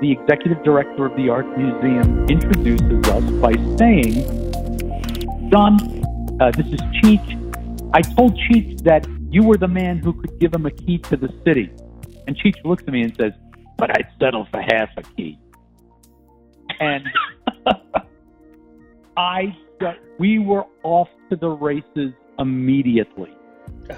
the executive director of the Art Museum introduces us by saying, John, uh, this is Cheech. I told Cheech that you were the man who could give him a key to the city. And Cheech looks at me and says, But I'd settle for half a key. And I, we were off to the races immediately.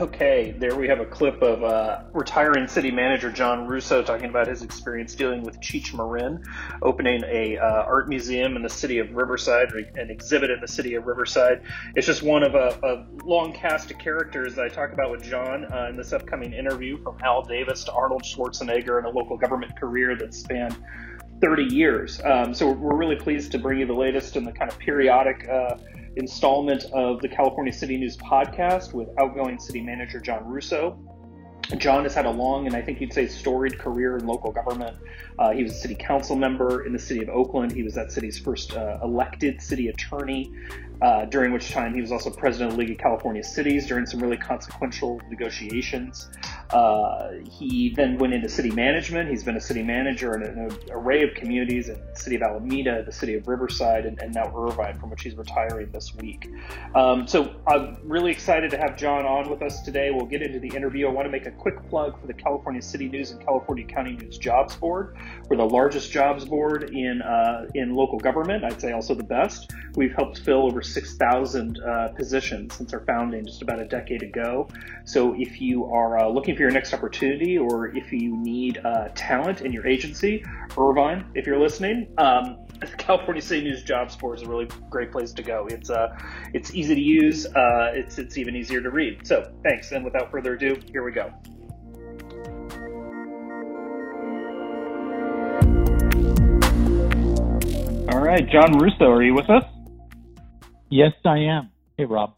Okay, there we have a clip of uh, retiring city manager John Russo talking about his experience dealing with Cheech Marin, opening a uh, art museum in the city of Riverside, an exhibit in the city of Riverside. It's just one of a, a long cast of characters that I talk about with John uh, in this upcoming interview, from Al Davis to Arnold Schwarzenegger, and a local government career that spanned 30 years. Um, so we're really pleased to bring you the latest in the kind of periodic uh, installment of the California City News podcast with outgoing city manager John Russo. John has had a long and I think you'd say storied career in local government. Uh, he was a city council member in the city of Oakland. He was that city's first uh, elected city attorney uh, during which time he was also president of the League of California Cities during some really consequential negotiations. Uh, he then went into city management. He's been a city manager in an array of communities in the city of Alameda, the city of Riverside, and, and now Irvine, from which he's retiring this week. Um, so I'm really excited to have John on with us today. We'll get into the interview. I want to make a quick plug for the California City News and California County News Jobs Board. We're the largest jobs board in uh, in local government. I'd say also the best. We've helped fill over 6,000 uh, positions since our founding just about a decade ago. So if you are uh, looking for your next opportunity or if you need uh, talent in your agency, Irvine, if you're listening, um, California City News Jobs Board is a really great place to go. It's uh, it's easy to use. Uh, it's it's even easier to read. So thanks. And without further ado, here we go. All right, John Russo, are you with us? Yes, I am. Hey, Rob.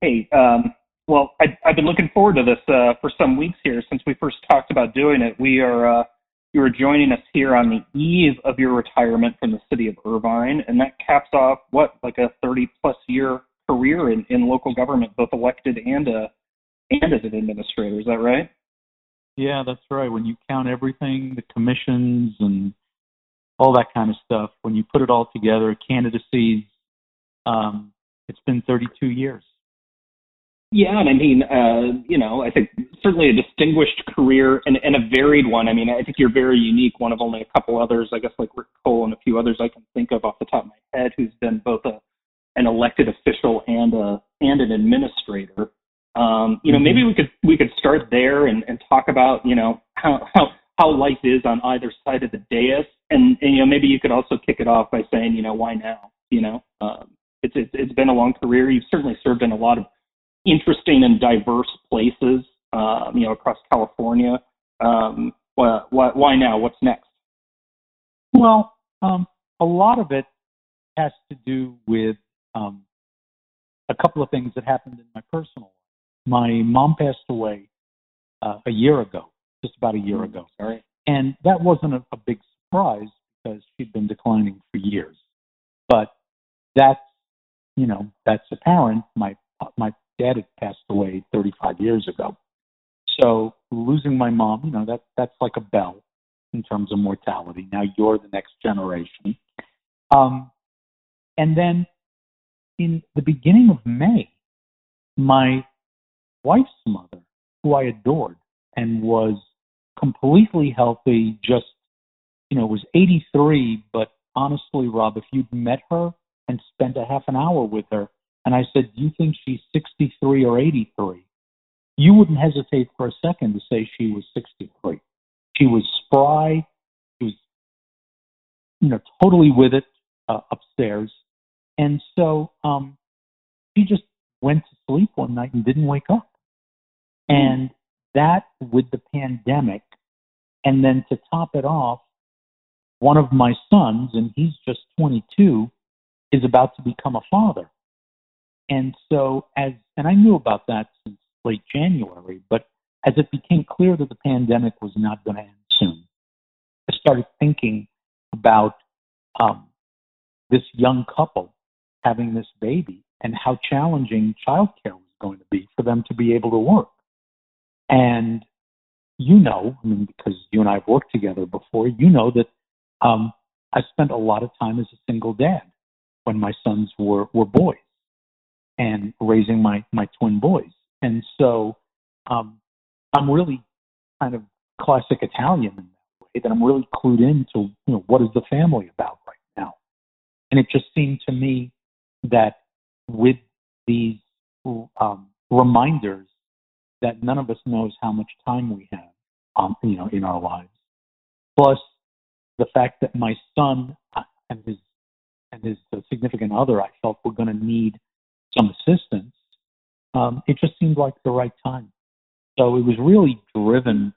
Hey, um, well, I, have been looking forward to this uh, for some weeks here since we first talked about doing it. We are uh, you are joining us here on the eve of your retirement from the city of Irvine, and that caps off what like a 30 plus year career in, in local government, both elected and a uh, and as an administrator. Is that right? Yeah, that's right. When you count everything, the commissions and all that kind of stuff, when you put it all together, candidacies, um, it's been 32 years. Yeah, and I mean, uh, you know, I think certainly a distinguished career and, and a varied one. I mean, I think you're very unique, one of only a couple others, I guess, like Rick Cole and a few others I can think of off the top of my head, who's been both a an elected official and a and an administrator. Um, you know, maybe we could we could start there and, and talk about you know how how how life is on either side of the dais, and, and you know maybe you could also kick it off by saying you know why now, you know. Um, it's, it's it's been a long career. You've certainly served in a lot of interesting and diverse places, um, you know, across California. Um, why, why, now? What's next? Well, um, a lot of it has to do with um, a couple of things that happened in my personal life. My mom passed away uh, a year ago, just about a year mm-hmm. ago. Sorry. And that wasn't a, a big surprise because she'd been declining for years. But that's you know, that's apparent. My my dad had passed away 35 years ago, so losing my mom, you know, that that's like a bell in terms of mortality. Now you're the next generation, um, and then in the beginning of May, my wife's mother, who I adored and was completely healthy, just you know, was 83, but honestly, Rob, if you'd met her and spent a half an hour with her. And I said, Do you think she's 63 or 83? You wouldn't hesitate for a second to say she was 63. She was spry. She was, you know, totally with it uh, upstairs. And so um, she just went to sleep one night and didn't wake up. And that with the pandemic, and then to top it off, one of my sons, and he's just 22, is about to become a father. And so, as and I knew about that since late January, but as it became clear that the pandemic was not going to end soon, I started thinking about um, this young couple having this baby and how challenging childcare was going to be for them to be able to work. And you know, I mean, because you and I have worked together before, you know that um, I spent a lot of time as a single dad when my sons were were boys and raising my my twin boys, and so um, I'm really kind of classic Italian in that way that I'm really clued into you know what is the family about right now, and it just seemed to me that with these um, reminders that none of us knows how much time we have, um, you know, in our lives. Plus, the fact that my son uh, and his and his significant other, I felt were going to need some assistance. Um, it just seemed like the right time. So it was really driven,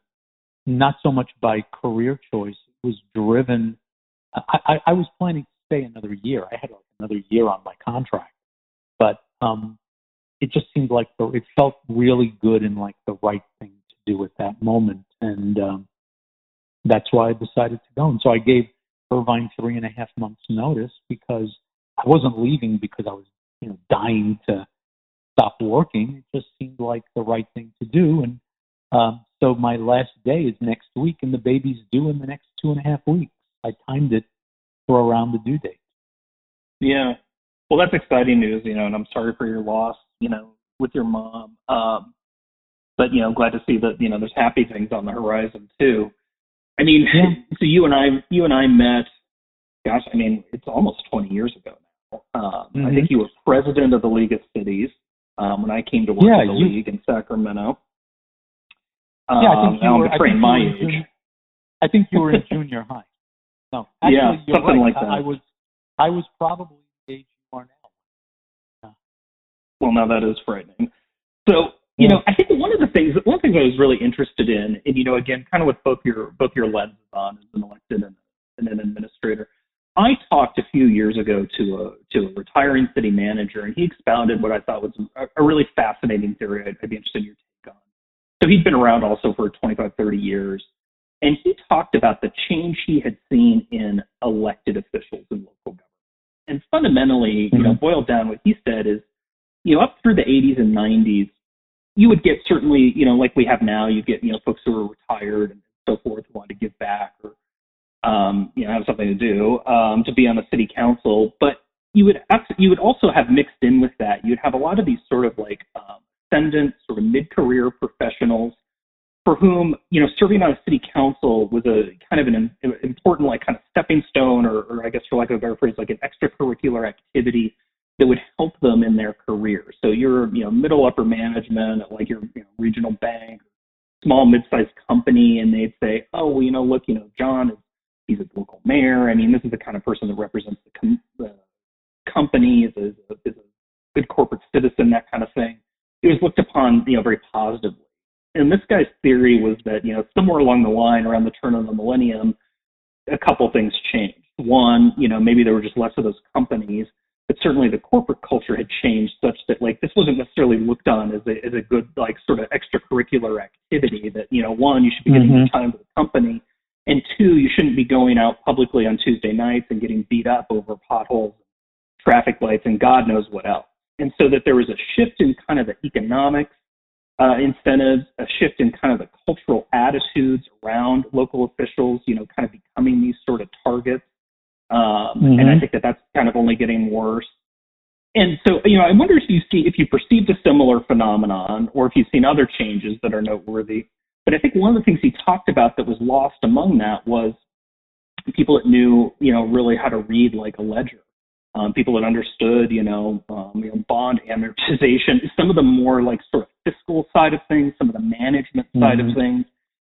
not so much by career choice. It was driven. I, I, I was planning to stay another year. I had like another year on my contract, but um, it just seemed like the, it felt really good and like the right thing to do at that moment, and um, that's why I decided to go. And so I gave Irvine three and a half months notice because I wasn't leaving because I was you know dying to stop working. It just seemed like the right thing to do, and um, so my last day is next week, and the baby's due in the next two and a half weeks. I timed it for around the due date. Yeah, well, that's exciting news, you know, and I'm sorry for your loss, you know, with your mom. Um, but you know, glad to see that you know there's happy things on the horizon too. I mean, yeah. so you and I, you and I met. Gosh, I mean, it's almost 20 years ago now. Um, mm-hmm. I think you were president of the League of Cities um, when I came to work yeah, the you, league in Sacramento. Um, yeah, I think you were. I think my you age. Junior, I think you were in junior high. No, actually, yeah, something right. like that. I, I was, I was probably age. well, now that is frightening. So, you know, I think one of the things, one thing I was really interested in, and you know, again, kind of with both your both your lenses on as an elected and, and an administrator, I talked a few years ago to a to a retiring city manager, and he expounded what I thought was a, a really fascinating theory. I'd, I'd be interested in your take on. So he'd been around also for 25, 30 years, and he talked about the change he had seen in elected officials in local government. And fundamentally, mm-hmm. you know, mm-hmm. boiled down, what he said is you know, up through the 80s and 90s, you would get certainly, you know, like we have now, you get, you know, folks who are retired and so forth who want to give back or, um, you know, have something to do, um, to be on the city council. But you would you would also have mixed in with that. You'd have a lot of these sort of like um, ascendant, sort of mid-career professionals for whom, you know, serving on a city council was a kind of an important, like, kind of stepping stone, or, or I guess for lack of a better phrase, like an extracurricular activity that would help them in their career. So you're, you know, middle upper management at like your you know, regional bank, small mid-sized company, and they'd say, oh, well, you know, look, you know, John is he's a local mayor. I mean, this is the kind of person that represents the, com- the company, is a, is a good corporate citizen, that kind of thing. It was looked upon, you know, very positively. And this guy's theory was that, you know, somewhere along the line, around the turn of the millennium, a couple things changed. One, you know, maybe there were just less of those companies but certainly the corporate culture had changed such that like this wasn't necessarily looked on as a as a good like sort of extracurricular activity that you know one you should be getting mm-hmm. time with the company and two you shouldn't be going out publicly on Tuesday nights and getting beat up over potholes traffic lights and God knows what else and so that there was a shift in kind of the economics uh, incentives a shift in kind of the cultural attitudes around local officials you know kind of becoming these sort of targets um, mm-hmm. And I think that that's kind of only getting worse. And so, you know, I wonder if you see if you perceived a similar phenomenon, or if you've seen other changes that are noteworthy. But I think one of the things he talked about that was lost among that was people that knew, you know, really how to read like a ledger. Um, people that understood, you know, um, you know, bond amortization, some of the more like sort of fiscal side of things, some of the management side mm-hmm. of things,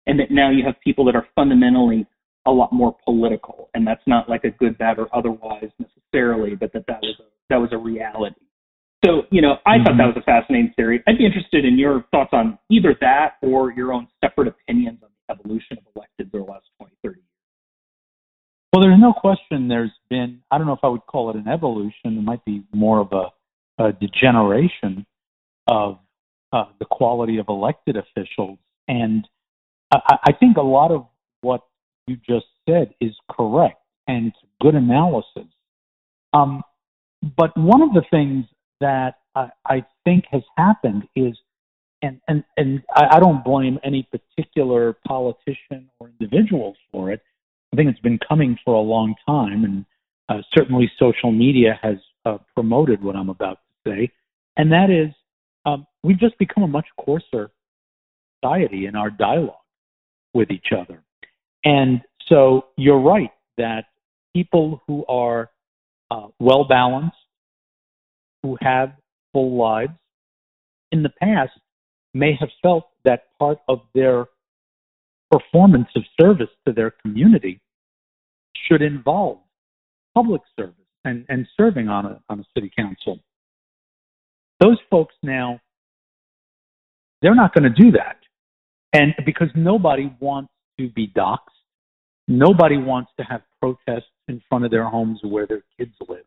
and that now you have people that are fundamentally a lot more political, and that's not like a good, bad, or otherwise necessarily, but that that was a, that was a reality. So, you know, I mm-hmm. thought that was a fascinating theory. I'd be interested in your thoughts on either that or your own separate opinions on the evolution of electeds over the last 20, 30 years. Well, there's no question there's been, I don't know if I would call it an evolution, it might be more of a, a degeneration of uh, the quality of elected officials. And I, I think a lot of what you just said is correct and it's good analysis. Um, but one of the things that I, I think has happened is and and and I, I don't blame any particular politician or individual for it. I think it's been coming for a long time, and uh, certainly social media has uh, promoted what I'm about to say, and that is um, we've just become a much coarser society in our dialogue with each other. And so you're right that people who are uh, well balanced, who have full lives, in the past may have felt that part of their performance of service to their community should involve public service and, and serving on a, on a city council. Those folks now, they're not going to do that. And because nobody wants to be doxxed, nobody wants to have protests in front of their homes where their kids live.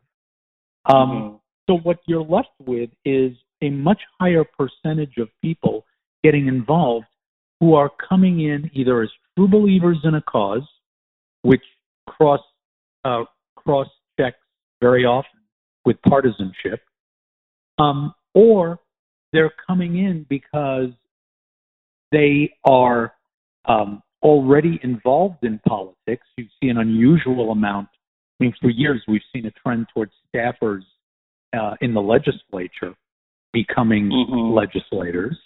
Um, mm-hmm. So what you're left with is a much higher percentage of people getting involved who are coming in either as true believers in a cause, which cross uh, cross checks very often with partisanship, um, or they're coming in because they are um, already involved in politics. You see an unusual amount. I mean, for years we've seen a trend towards staffers uh, in the legislature becoming mm-hmm. legislators.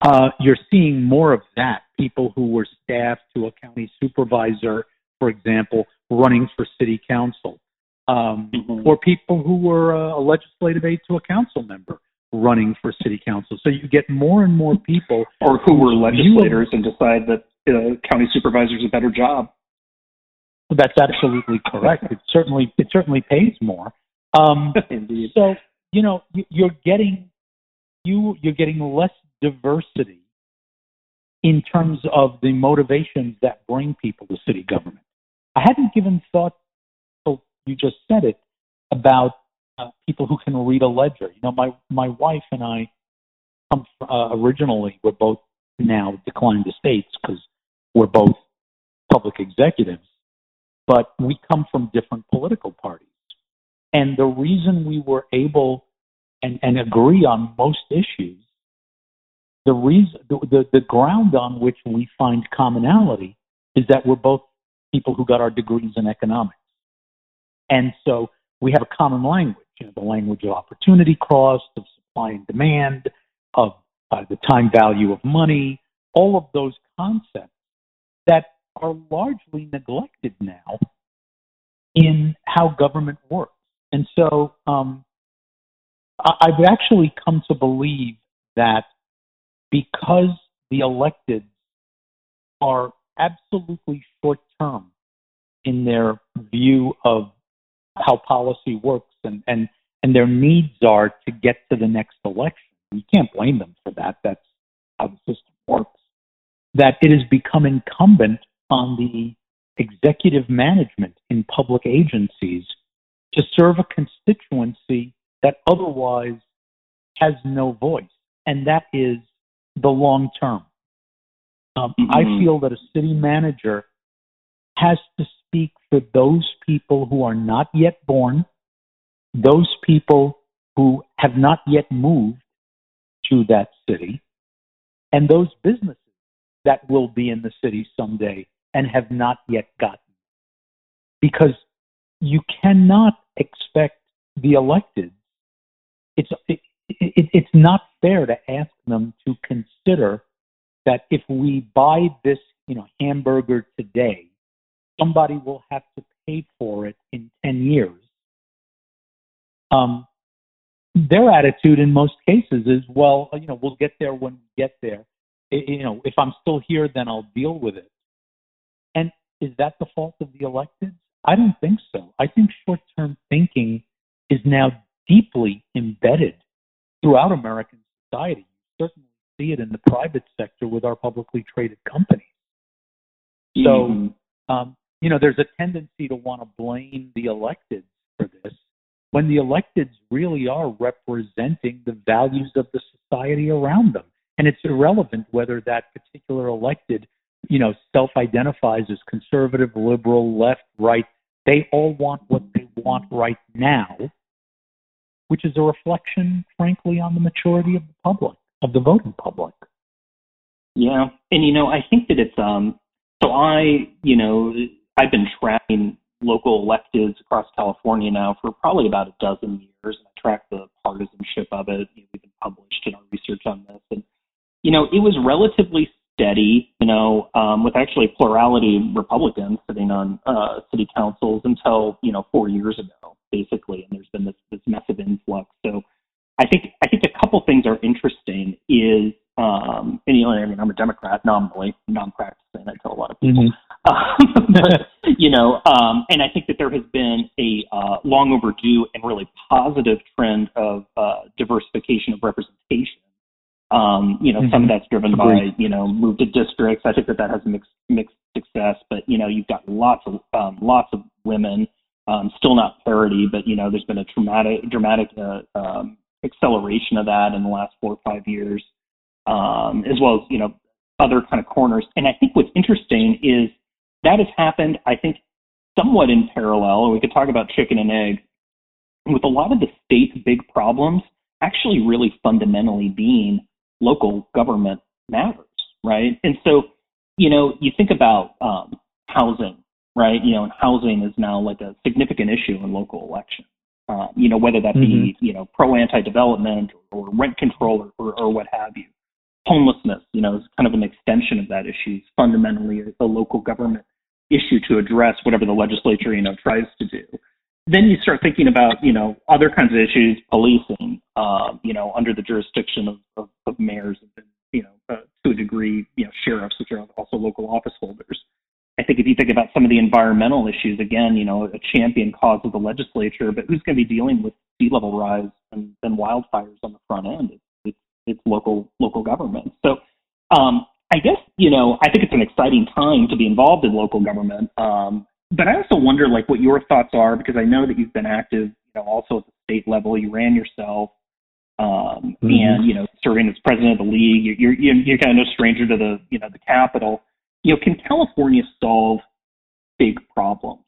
Uh, you're seeing more of that. People who were staffed to a county supervisor, for example, running for city council, um, mm-hmm. or people who were a legislative aide to a council member running for city council. So you get more and more people, or who were legislators and decide that uh, county supervisor is a better job. That's absolutely correct. It certainly it certainly pays more. Um, Indeed. So you know you're getting you you're getting less diversity in terms of the motivations that bring people to city government. I hadn't given thought, till you just said it, about uh, people who can read a ledger. You know, my my wife and I come from, uh, originally we're both now declined estates because we're both public executives, but we come from different political parties. And the reason we were able and, and agree on most issues, the reason the, the, the ground on which we find commonality is that we're both people who got our degrees in economics. And so we have a common language you know, the language of opportunity cost, of supply and demand, of uh, the time value of money, all of those concepts that are largely neglected now in how government works. And so um, I've actually come to believe that because the elected are absolutely short term in their view of how policy works and, and, and their needs are to get to the next election. You can't blame them for that. That's how the system works. That it has become incumbent on the executive management in public agencies to serve a constituency that otherwise has no voice, and that is the long term. Um, mm-hmm. I feel that a city manager has to speak for those people who are not yet born, those people who have not yet moved to that city, and those businesses that will be in the city someday and have not yet gotten. Because you cannot expect the elected. It's it, it, it's not fair to ask them to consider that if we buy this you know hamburger today somebody will have to pay for it in 10 years. Um, their attitude in most cases is, well, you know, we'll get there when we get there. It, you know, if I'm still here, then I'll deal with it. And is that the fault of the elected? I don't think so. I think short term thinking is now deeply embedded throughout American society. You certainly see it in the private sector with our publicly traded companies. So, mm-hmm. um, you know, there's a tendency to want to blame the electeds for this when the electeds really are representing the values of the society around them. And it's irrelevant whether that particular elected, you know, self identifies as conservative, liberal, left, right. They all want what they want right now, which is a reflection, frankly, on the maturity of the public, of the voting public. Yeah, and you know, I think that it's um. So I, you know, I've been tracking local electives across California now for probably about a dozen years, and I track the partisanship of it. We've been published in our research on this, and you know, it was relatively steady, you know, um, with actually plurality Republicans sitting on uh, city councils until you know four years ago, basically, and there's been this this massive influx. So I think I think a couple things are interesting. Is um, and you know, I mean, I'm a Democrat nominally, non-practicing. I tell a lot of people, mm-hmm. but you know, um, and I think that there has been a uh, long overdue and really positive trend of uh, diversification of representation um, you know, mm-hmm. some of that's driven by you know move to districts. I think that that has mixed mixed success, but you know you've got lots of um, lots of women. Um, still not parity, but you know there's been a dramatic dramatic uh, um, acceleration of that in the last four or five years, um, as well as you know other kind of corners. And I think what's interesting is that has happened. I think somewhat in parallel, and we could talk about chicken and egg with a lot of the state's big problems actually really fundamentally being local government matters, right? And so, you know, you think about um, housing, right? You know, and housing is now like a significant issue in local elections. Uh, you know, whether that be mm-hmm. you know pro anti-development or, or rent control or, or, or, what have you. Homelessness, you know, is kind of an extension of that issue. It's fundamentally a, a local government issue to address whatever the legislature you know tries to do then you start thinking about you know other kinds of issues, policing, uh, you know, under the jurisdiction of, of, mayors and you know uh, to a degree, you know, sheriffs, which are also local office holders. I think if you think about some of the environmental issues, again, you know, a champion cause of the legislature, but who's going to be dealing with sea level rise and, and wildfires on the front end? It's, it's, it's local local government. So um, I guess you know I think it's an exciting time to be involved in local government. Um, but I also wonder like what your thoughts are because I know that you've been active, you know, also at the state level. You ran yourself, um, mm-hmm. and you know, serving as president of the league. You're you're you're kind of no stranger to the you know the capital. You know, can California solve big problems?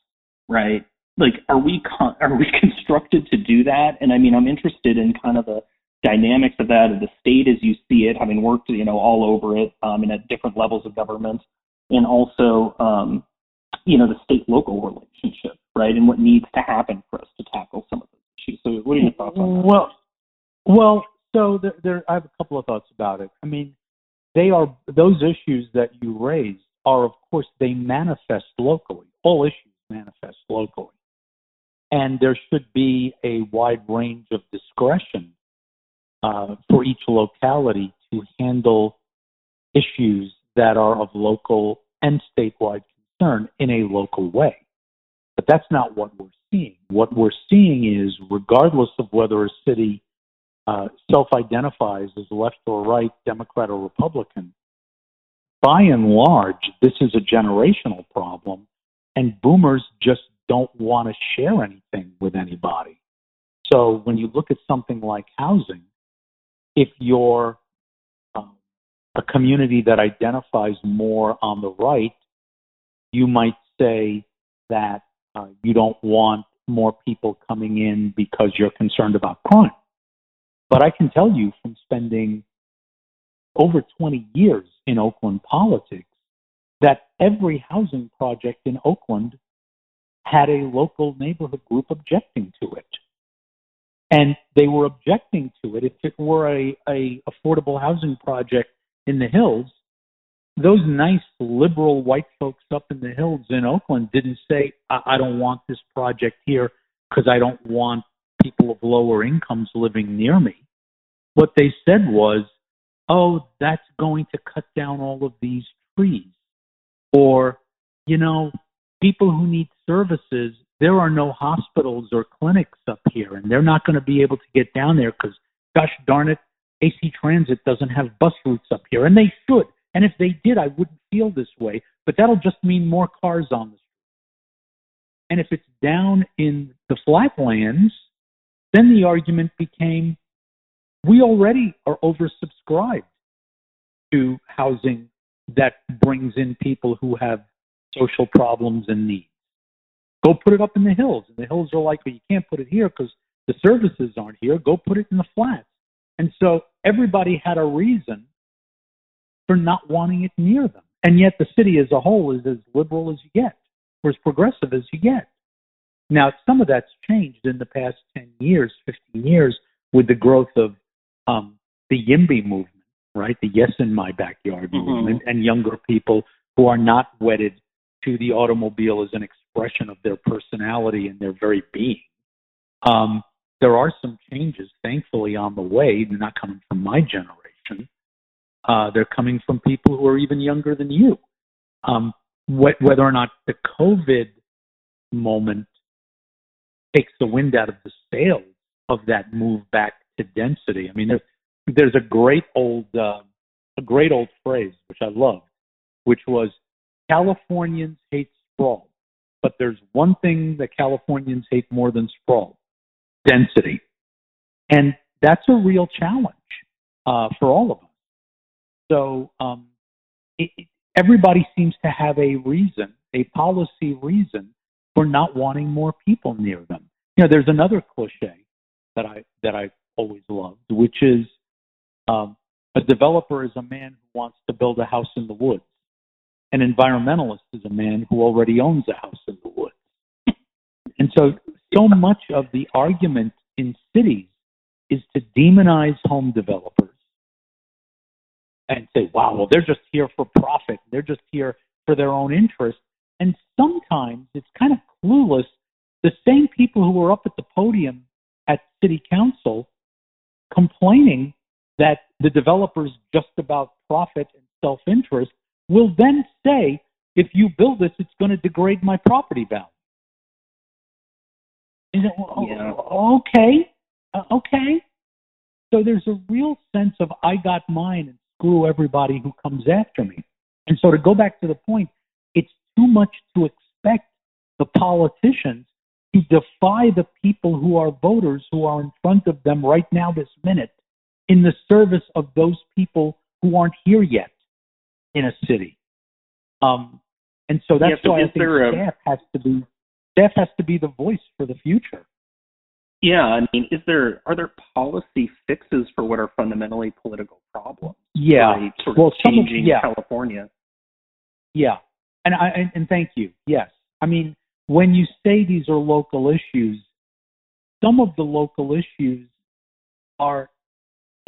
Right? Like, are we con- are we constructed to do that? And I mean, I'm interested in kind of the dynamics of that of the state as you see it, having worked you know all over it um, and at different levels of government, and also um, you know, the state local relationship, right? And what needs to happen for us to tackle some of those issues. So, what are your thoughts on that? Well, well, so there, there, I have a couple of thoughts about it. I mean, they are those issues that you raise are, of course, they manifest locally. All issues manifest locally, and there should be a wide range of discretion uh, for each locality to handle issues that are of local and statewide concern in a local way. But that's not what we're seeing. What we're seeing is, regardless of whether a city uh, self identifies as left or right, Democrat or Republican, by and large, this is a generational problem, and boomers just don't want to share anything with anybody. So when you look at something like housing, if you're um, a community that identifies more on the right, you might say that uh, you don't want more people coming in because you're concerned about crime. But I can tell you from spending over 20 years in Oakland politics that every housing project in Oakland had a local neighborhood group objecting to it. And they were objecting to it. If it were a, a affordable housing project in the hills, those nice liberal white folks up in the hills in Oakland didn't say, I, I don't want this project here because I don't want people of lower incomes living near me. What they said was, oh, that's going to cut down all of these trees. Or, you know, people who need services, there are no hospitals or clinics up here, and they're not going to be able to get down there because, gosh darn it, AC Transit doesn't have bus routes up here, and they should. And if they did, I wouldn't feel this way. But that'll just mean more cars on the street. And if it's down in the flatlands, then the argument became we already are oversubscribed to housing that brings in people who have social problems and needs. Go put it up in the hills. And the hills are like, well, you can't put it here because the services aren't here. Go put it in the flats. And so everybody had a reason for not wanting it near them. And yet the city as a whole is as liberal as you get, or as progressive as you get. Now, some of that's changed in the past 10 years, 15 years, with the growth of um, the YIMBY movement, right? The Yes in My Backyard Mhm. movement, and younger people who are not wedded to the automobile as an expression of their personality and their very being. Um, there are some changes, thankfully, on the way. They're not coming from my generation. Uh, they're coming from people who are even younger than you. Um, wh- whether or not the COVID moment takes the wind out of the sails of that move back to density. I mean, there's there's a great old uh, a great old phrase which I love, which was Californians hate sprawl, but there's one thing that Californians hate more than sprawl: density, and that's a real challenge uh, for all of us. So um, it, everybody seems to have a reason, a policy reason for not wanting more people near them. You know, there's another cliche that I that I always loved, which is um, a developer is a man who wants to build a house in the woods. An environmentalist is a man who already owns a house in the woods. And so, so much of the argument in cities is to demonize home developers and say, wow, well, they're just here for profit. They're just here for their own interest. And sometimes it's kind of clueless. The same people who were up at the podium at city council complaining that the developers just about profit and self interest will then say, if you build this, it's going to degrade my property value. It, Yeah. Okay, uh, okay. So there's a real sense of I got mine and screw everybody who comes after me. And so to go back to the point, it's too much to expect the politicians to defy the people who are voters who are in front of them right now, this minute, in the service of those people who aren't here yet in a city. Um, and so that's Yeah, so why I think there staff has to be staff has to be the voice for the future. Yeah, I mean, is there are there policy fixes for what are fundamentally political problems? Yeah. Sort Well, of of- changing yeah. California. Yeah, and I and, thank you. Yes, I mean when you say these are local issues, some of the local issues are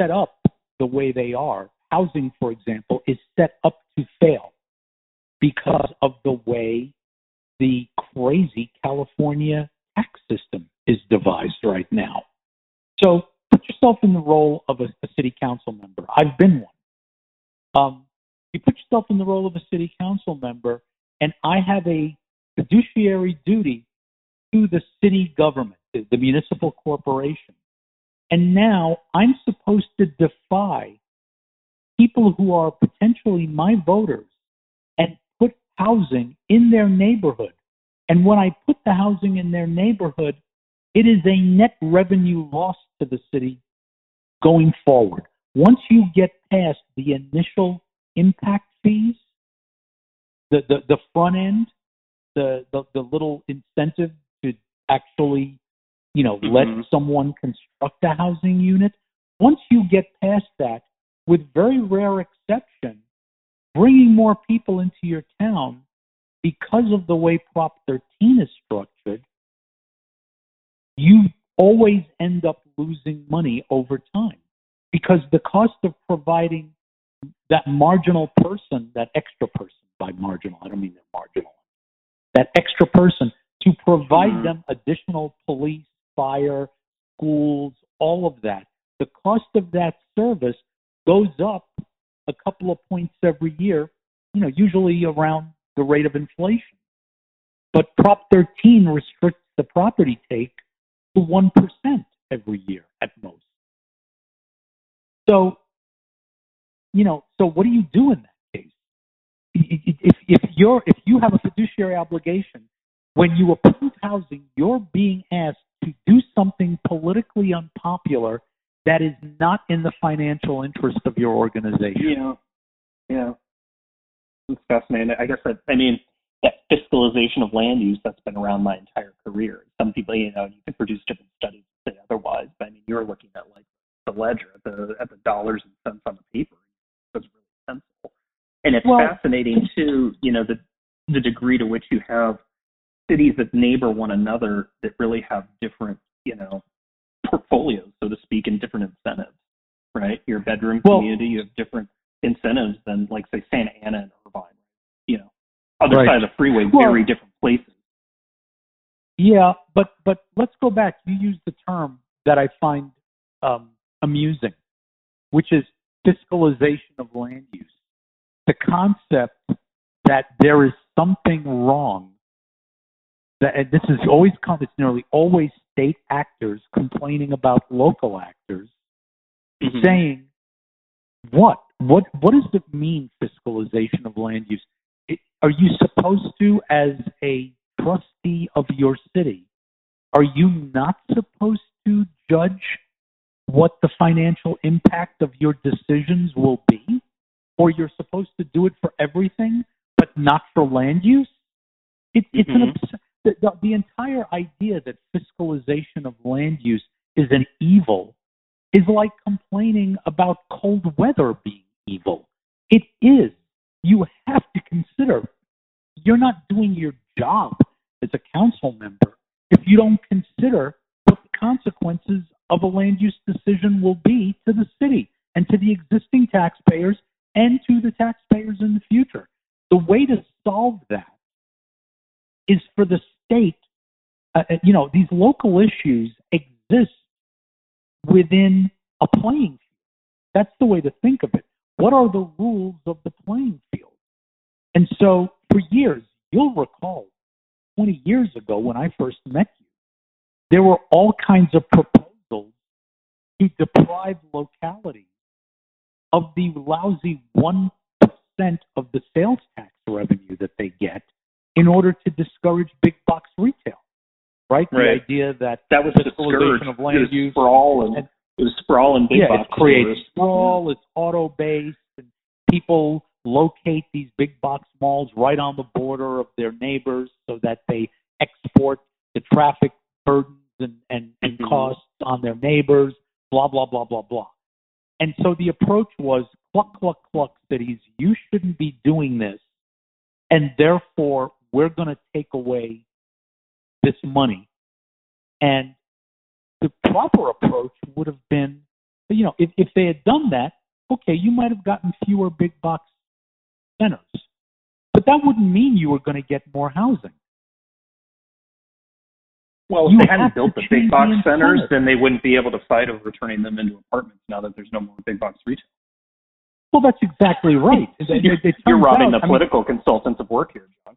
set up the way they are. Housing, for example, is set up to fail because of the way the crazy California tax system is devised right now. So put yourself in the role of a, a city council member. I've been one. Um, you put yourself in the role of a city council member, and I have a fiduciary duty to the city government, the, the municipal corporation. And now I'm supposed to defy people who are potentially my voters and put housing in their neighborhood. And when I put the housing in their neighborhood, it is a net revenue loss to the city going forward. Once you get past the initial impact fees, the, the, the front end, the, the, the little incentive to actually, you know, let Mhm. someone construct a housing unit, once you get past that, with very rare exception, bringing more people into your town because of the way Prop 13 is structured, you always end up losing money over time because the cost of providing that marginal person, that extra person, by marginal, I don't mean they're marginal, that extra person to provide Mhm. them additional police, fire, schools, all of that. The cost of that service goes up a couple of points every year, you know, usually around the rate of inflation. But Prop 13 restricts the property take to 1% every year at most. So, you know, so what do you do in that case? If, if you're if you have a fiduciary obligation, when you approve housing, you're being asked to do something politically unpopular that is not in the financial interest of your organization. Yeah, yeah, it's fascinating. I guess that I mean that fiscalization of land use that's been around my entire career. Some people, you know, you can produce different studies that say otherwise, but I mean, you're looking at like the ledger, at the at the dollars and cents on the paper. It's really sensible. And it's Well- fascinating too, you know, the the degree to which you have cities that neighbor one another that really have different, you know, portfolios, so to speak, and different incentives. Right? Your bedroom Well- community, you have different incentives than like say Santa Ana and Irvine. You know, other Right. side of the freeway, Well- very different places. Yeah, but but let's go back. You used the term that I find um, amusing, which is fiscalization of land use. The concept that there is something wrong. That and this is always come. It's nearly always state actors complaining about local actors Mhm. saying what what what does it mean fiscalization of land use it, are you supposed to as a trustee of your city are you not supposed to judge what the financial impact of your decisions will be or you're supposed to do it for everything but not for land use it, it's an Mhm. obs- the, the, the entire idea that fiscalization of land use is an evil is like complaining about cold weather being evil. It is. You have to consider you're not doing your job as a council member if you don't consider what the consequences of a land use decision will be to the city and to the existing taxpayers and to the taxpayers in the future. The way to solve that is for the state, uh, uh, you know, these local issues exist within a playing field. That's the way to think of it. What are the rules of the playing field? And so for years, you'll recall 20 years ago when I first met you, there were all kinds of proposals to deprive localities of the lousy 1% of the sales tax revenue that they get in order to discourage big box retail. Right? Right. The idea that That was the scourge. of land use sprawl and, and- it was sprawl and big yeah, box it creates sprawl. It's auto based, and people locate these big box malls right on the border of their neighbors, so that they export the traffic burdens and and, and Mhm. costs on their neighbors. Blah blah blah blah blah. And so the approach was cluck cluck cluck cities. You shouldn't be doing this, and therefore we're going to take away this money. And the proper approach would have been, you know, if, if they had done that, okay, you might have gotten fewer big box centers. But that wouldn't mean you were going to get more housing. Well, if You they hadn't built the big box the centers, then they wouldn't be able to fight over turning them into apartments now that there's no more big box retail. Well, that's exactly right. It- it- You're, it you're robbing out- the I mean, political consultants of work here, John.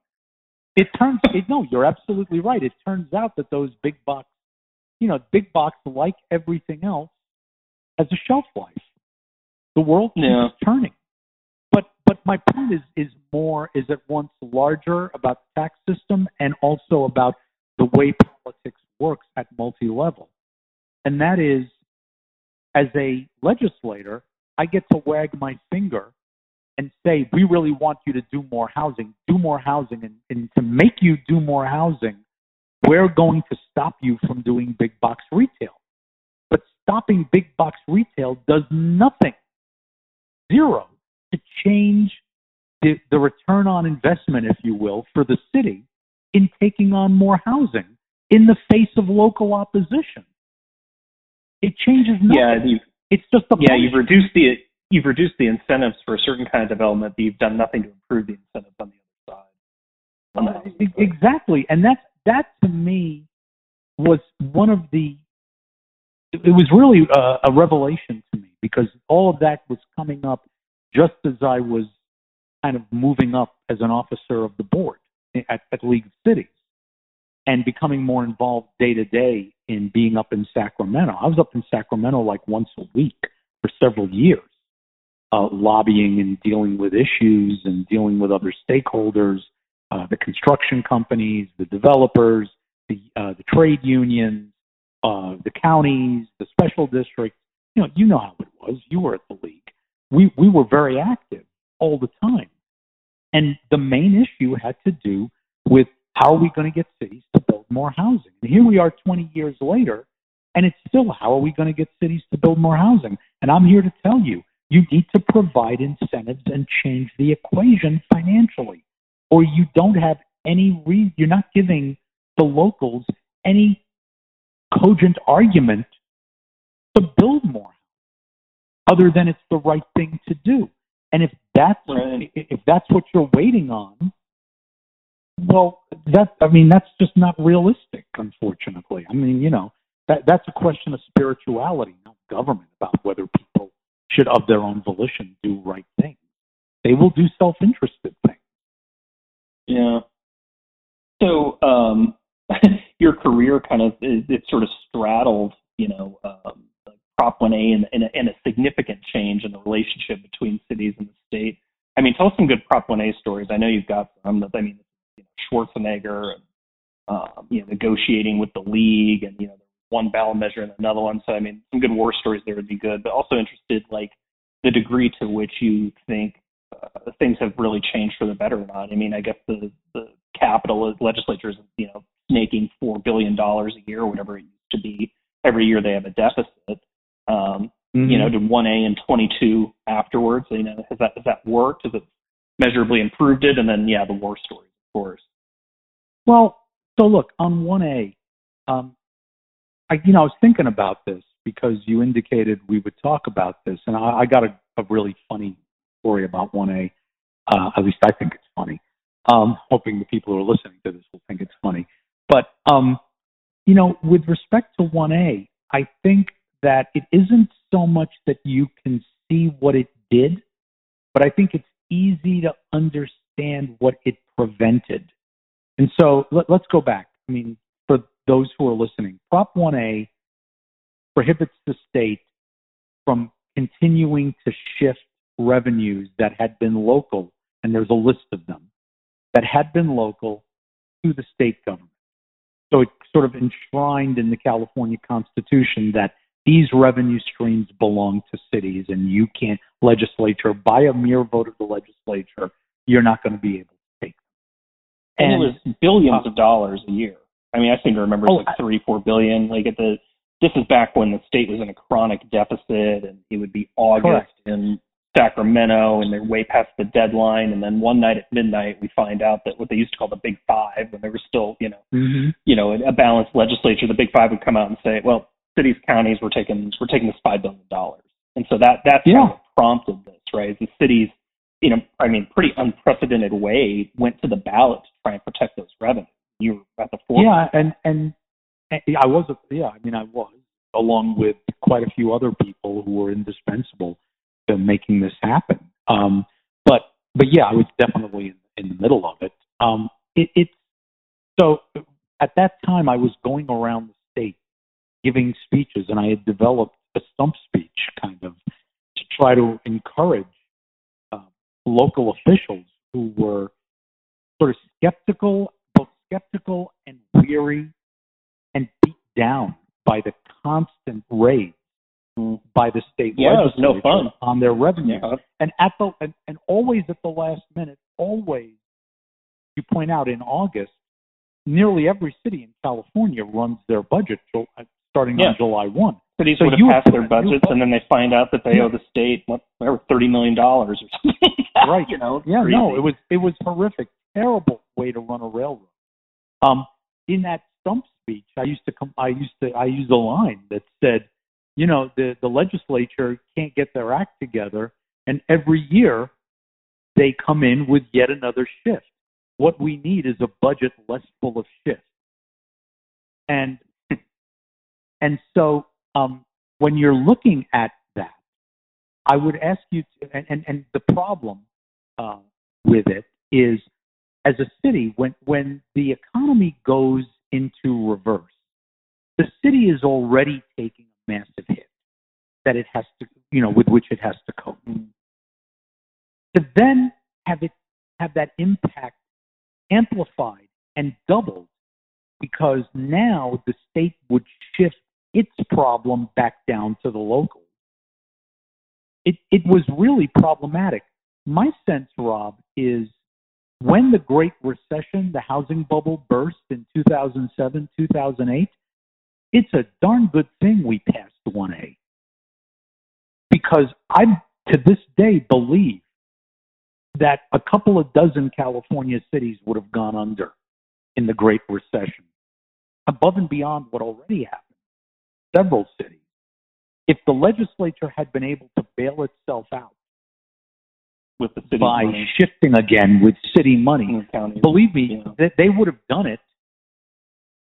it turns it, no, you're absolutely right. It turns out that those big box, you know, big box, like everything else, has a shelf life. The world keeps Yeah. turning. But but my point is is more is at once larger about the tax system and also about the way politics works at multi level. And that is as a legislator, I get to wag my finger and say, we really want you to do more housing, do more housing. And, and to make you do more housing, we're going to stop you from doing big box retail. But stopping big box retail does nothing, zero, to change the, the return on investment, if you will, for the city in taking on more housing in the face of local opposition. It changes nothing. Yeah, it's just a yeah, you've reduced the you've reduced the incentives for a certain kind of development, but you've done nothing to improve the incentives on the other side. Uh, exactly, and that that to me was one of the. It was really a, a revelation to me because all of that was coming up just as I was kind of moving up as an officer of the board at, at League of Cities and becoming more involved day to day in being up in Sacramento. I was up in Sacramento like once a week for several years, uh, lobbying and dealing with issues and dealing with other stakeholders, uh, the construction companies, the developers, the uh, the trade unions, uh, the counties, the special districts. You know, you know how it was. You were at the league. We we were very active all the time, and the main issue had to do with how are we going to get cities to build more housing. And here we are, 20 years later, and it's still how are we going to get cities to build more housing? And I'm here to tell you, you need to provide incentives and change the equation financially, or you don't have any reason. You're not giving the locals any cogent argument to build more, other than it's the right thing to do. And if that's if that's what you're waiting on, well, that I mean that's just not realistic, unfortunately. I mean, you know, that that's a question of spirituality, not government, about whether people should, of their own volition, do right things. They will do self-interested things. Yeah. So um, your career kind of it, it sort of straddled, you know, um, Prop 1A and, and, a, and a significant change in the relationship between cities and the state. I mean, tell us some good Prop 1A stories. I know you've got some. I mean, you know, Schwarzenegger and um, you know negotiating with the league, and you know one ballot measure and another one. So I mean, some good war stories there would be good. But also interested, like the degree to which you think uh, things have really changed for the better or not. I mean, I guess the the capital legislature is you know snaking four billion dollars a year or whatever it used to be. Every year they have a deficit. Um, You know, did one A and twenty two afterwards. You know, has that has that worked? Has it measurably improved it? And then yeah, the war stories, of course. Well, so look on one A, um, I you know I was thinking about this because you indicated we would talk about this, and I, I got a, a really funny story about one A. Uh, at least I think it's funny. Um, hoping the people who are listening to this will think it's funny. But um, you know, with respect to one A, I think that it isn't so much that you can see what it did, but I think it's easy to understand what it prevented. And so let, us go back. I mean, for those who are listening, Prop 1A prohibits the state from continuing to shift revenues that had been local, and there's a list of them, that had been local to the state government. So it sort of enshrined in the California Constitution that these revenue streams belong to cities, and you can't, legislature, by a mere vote of the legislature, you're not going to be able to take them. And, And it was billions of dollars a year. I mean, I seem to remember it was Oh, like three, four billion. Like at the, this is back when the state was in a chronic deficit, and it would be August Correct. in Sacramento, and they're way past the deadline. And then one night at midnight, we find out that what they used to call the Big Five, when there was still, you know, mm-hmm. you know, a balanced legislature, the Big Five would come out and say, well, cities, counties, we're taking, we're taking this five billion dollars. And so that that's Yeah. what prompted this, right? The cities, in a, I mean, pretty unprecedented way, went to the ballot to try and protect those revenues. You were at the forefront. Yeah, and, and and I was a, yeah, I mean I was along with quite a few other people who were indispensable to making this happen. Um, but but yeah, I was definitely in, in the middle of it. Um, it, it's so at that time I was going around the state giving speeches, and I had developed a stump speech kind of to try to encourage uh, local officials who were sort of skeptical, both skeptical and weary, and beat down by the constant raids by the state Yeah, it was no fun. on their revenue. Yeah. And at the and, and always at the last minute, always you point out in August, nearly every city in California runs their budget uh, starting Yeah. on July one. Cities So would have passed their budgets, and then they find out that they Yeah. owe the state what, whatever thirty million dollars or something. Right. You know. Yeah, no, it was it was horrific, terrible way to run a railroad. Um, in that stump speech, I used to come, I used to, I used a line that said, you know, the the legislature can't get their act together, and every year they come in with yet another shift. What we need is a budget less full of shifts. And and so um, when you're looking at that, I would ask you to, and, and, and the problem uh, with it is as a city, when, when the economy goes into reverse, the city is already taking a massive hit that it has to, you know, with which it has to cope. To then have it have that impact amplified and doubled because now the state would shift its problem back down to the locals. It, it was really problematic. My sense, Rob, is when the Great Recession, the housing bubble burst in 2007, 2008, it's a darn good thing we passed 1A. Because I'm to this day believe that a couple of dozen California cities would have gone under in the Great Recession, above and beyond what already happened. Several cities. If the legislature had been able to bail itself out with the city by money shifting again with city money, believe me, Yeah. that they would have done it,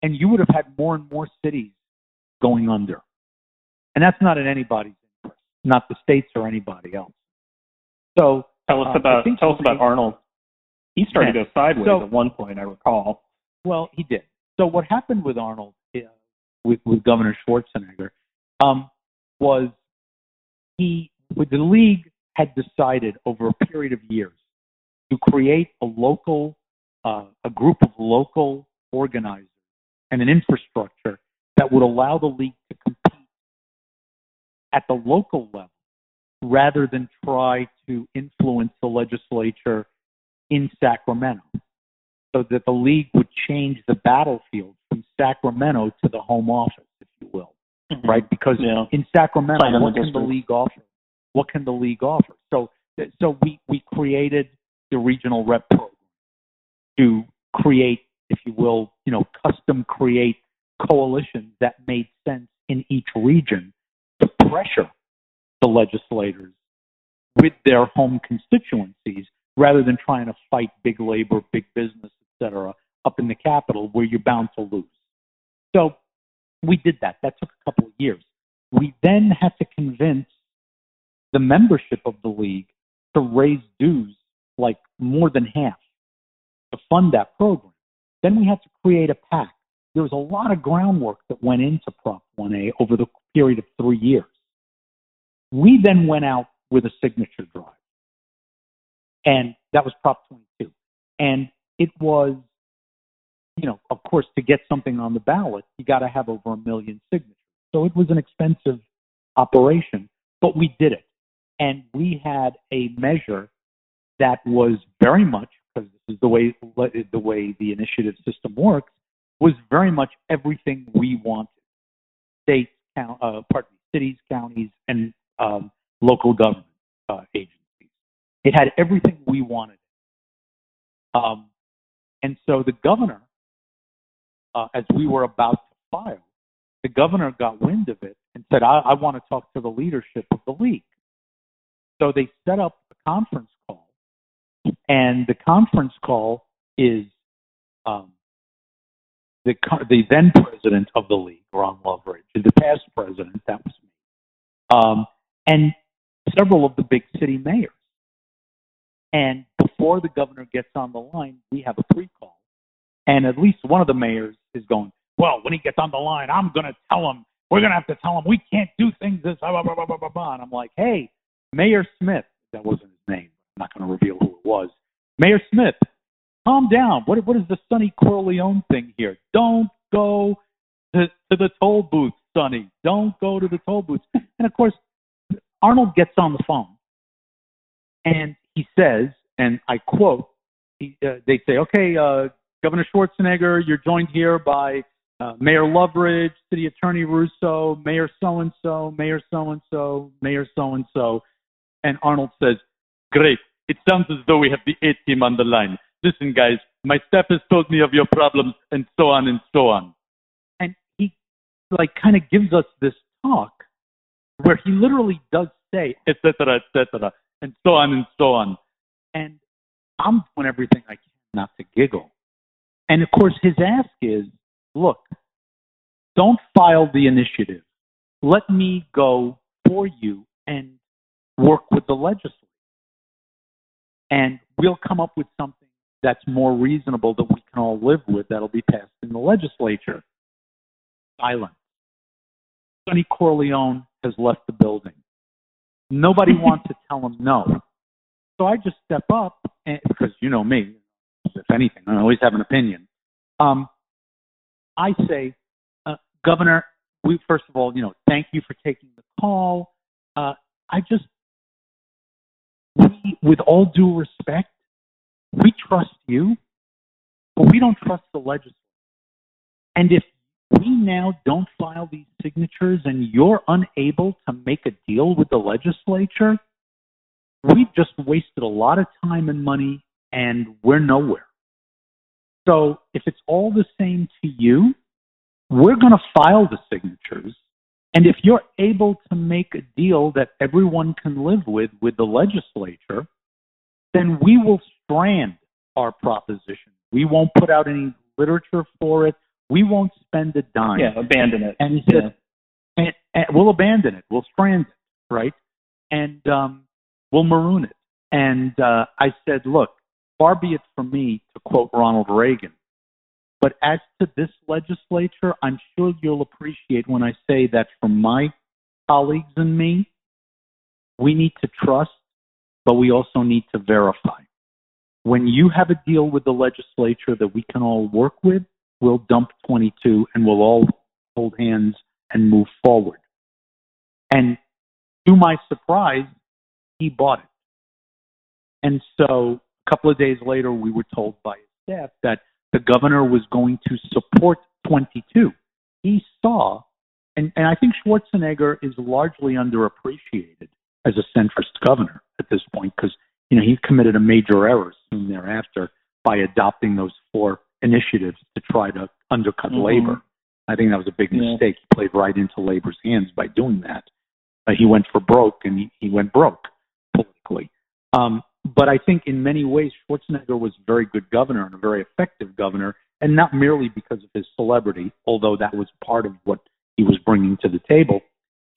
and you would have had more and more cities going under. And that's not in anybody's interest, not the states or anybody else. So Tell us Uh, about tell us about Arnold. He started to go sideways So- at one point, I recall. Well, he did. So what happened with Arnold, with with Governor Schwarzenegger, um, was he, the league, had decided over a period of years to create a local, uh, a group of local organizers and an infrastructure that would allow the league to compete at the local level rather than try to influence the legislature in Sacramento so that the league would change the battlefield Sacramento to the home office, if you will, right? Because Yeah. in Sacramento, Plan on what the can the league offer? What can the league offer? So, so we we created the regional rep program to create, if you will, you know, custom create coalitions that made sense in each region to pressure the legislators with their home constituencies rather than trying to fight big labor, big business, et cetera, up in the capital where you're bound to lose. So we did that. That took a couple of years. We then had to convince the membership of the league to raise dues like more than half to fund that program. Then we had to create a PAC. There was a lot of groundwork that went into Prop 1A over the period of three years. We then went out with a signature drive. And that was Prop 22. And it was, you know, of course, to get something on the ballot, you got to have over a million signatures. So it was an expensive operation, but we did it. And we had a measure that was very much, because this is the way the way the initiative system works, was very much everything we wanted. States, count, uh, pardon me, cities, counties, and um, local government uh, agencies. It had everything we wanted. Um, and so the governor, uh, as we were about to file, the governor got wind of it and said, I, I want to talk to the leadership of the league. So they set up a conference call, and the conference call is um, the the then president of the league, Ron Loveridge, the past president, that was me, um, and several of the big city mayors. And before the governor gets on the line, we have a pre-call, and at least one of the mayors is going, "Well, when he gets on the line, I'm going to tell him. We're going to have to tell him we can't do things this." Blah, blah, blah, blah, blah, blah. And I'm like, "Hey, Mayor Smith, that wasn't his name. I'm not going to reveal who it was. Mayor Smith, calm down. What what is the Sonny Corleone thing here? Don't go to, to the toll booth, Sonny. Don't go to the toll booth. And of course, Arnold gets on the phone and he says, and I quote, he, uh, they say, okay, uh, Governor Schwarzenegger, you're joined here by uh, Mayor Loveridge, City Attorney Russo, Mayor so and so, Mayor so and so, Mayor so and so. And Arnold says, Great. It sounds as though we have the A team on the line. Listen, guys, my staff has told me of your problems and so on and so on. And he, like, kind of gives us this talk where he literally does say, et cetera, et cetera, and so on and so on. And I'm doing everything I can not to giggle. And of course, his ask is, look, don't file the initiative. Let me go for you and work with the legislature. And we'll come up with something that's more reasonable that we can all live with that'll be passed in the legislature. Silence. Sonny Corleone has left the building. Nobody wants to tell him no. So I just step up, and, because you know me, if anything, I always have an opinion. Um, I say, uh, Governor, we first of all, you know, thank you for taking the call. Uh, I just, we, with all due respect, we trust you, but we don't trust the legislature. And if we now don't file these signatures and you're unable to make a deal with the legislature, we've just wasted a lot of time and money and we're nowhere. So if it's all the same to you, we're going to file the signatures. And if you're able to make a deal that everyone can live with with the legislature, then we will strand our proposition. We won't put out any literature for it. We won't spend a dime. Yeah, abandon it. And yeah. and, and we'll abandon it. We'll strand it, right? And um, we'll maroon it. And uh, I said, look, far be it from me to quote Ronald Reagan, but as to this legislature, I'm sure you'll appreciate when I say that from my colleagues and me, we need to trust, but we also need to verify. When you have a deal with the legislature that we can all work with, we'll dump 22 and we'll all hold hands and move forward. And to my surprise, he bought it. And so couple of days later, we were told by his staff that the governor was going to support 22. He saw, and, and I think Schwarzenegger is largely underappreciated as a centrist governor at this point because you know he committed a major error soon thereafter by adopting those four initiatives to try to undercut Mhm. labor. I think that was a big Yeah. mistake. He played right into labor's hands by doing that. Uh, he went for broke, and he, he went broke politically. Um, but I think in many ways, Schwarzenegger was a very good governor and a very effective governor, and not merely because of his celebrity, although that was part of what he was bringing to the table.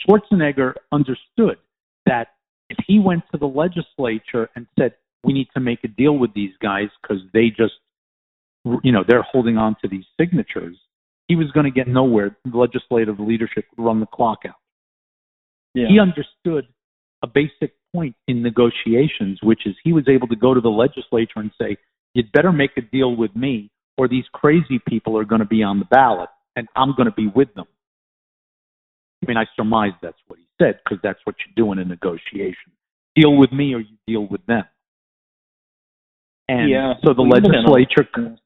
Schwarzenegger understood that if he went to the legislature and said, "We need to make a deal with these guys because they just, you know, they're holding on to these signatures," he was going to get nowhere. The legislative leadership would run the clock out Yeah. he understood a basic point in negotiations, which is he was able to go to the legislature and say, you'd better make a deal with me, or these crazy people are going to be on the ballot, and I'm going to be with them. I mean, I surmise that's what he said, because that's what you do in a negotiation. Deal with me, or you deal with them. And Yeah. so the We've been in on- legislature,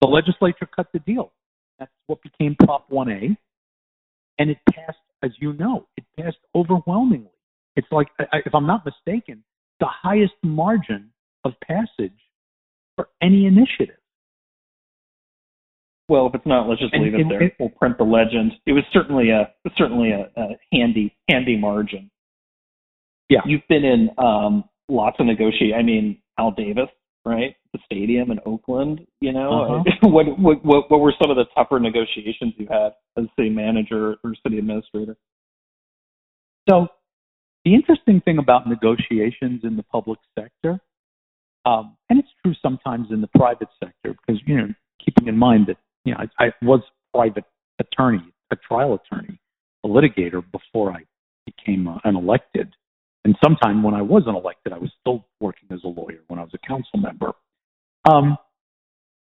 the legislature cut the deal. That's what became Prop 1A, and it passed, as you know, it passed overwhelmingly. It's like, if I'm not mistaken, the highest margin of passage for any initiative. Well, if it's not, let's just And- leave it and- there. and- we'll print the legend. It was certainly a certainly a, a handy handy margin. Yeah. You've been in um, lots of negotiate. I mean, Al Davis, right? The stadium in Oakland. You know, Uh-huh. what, what what what were some of the tougher negotiations you had as city manager or city administrator? So, the interesting thing about negotiations in the public sector, um, and it's true sometimes in the private sector, because you know, keeping in mind that you know I, I was a private attorney, a trial attorney, a litigator before I became uh, an elected, and sometime when I wasn't elected, I was still working as a lawyer when I was a council member. Um,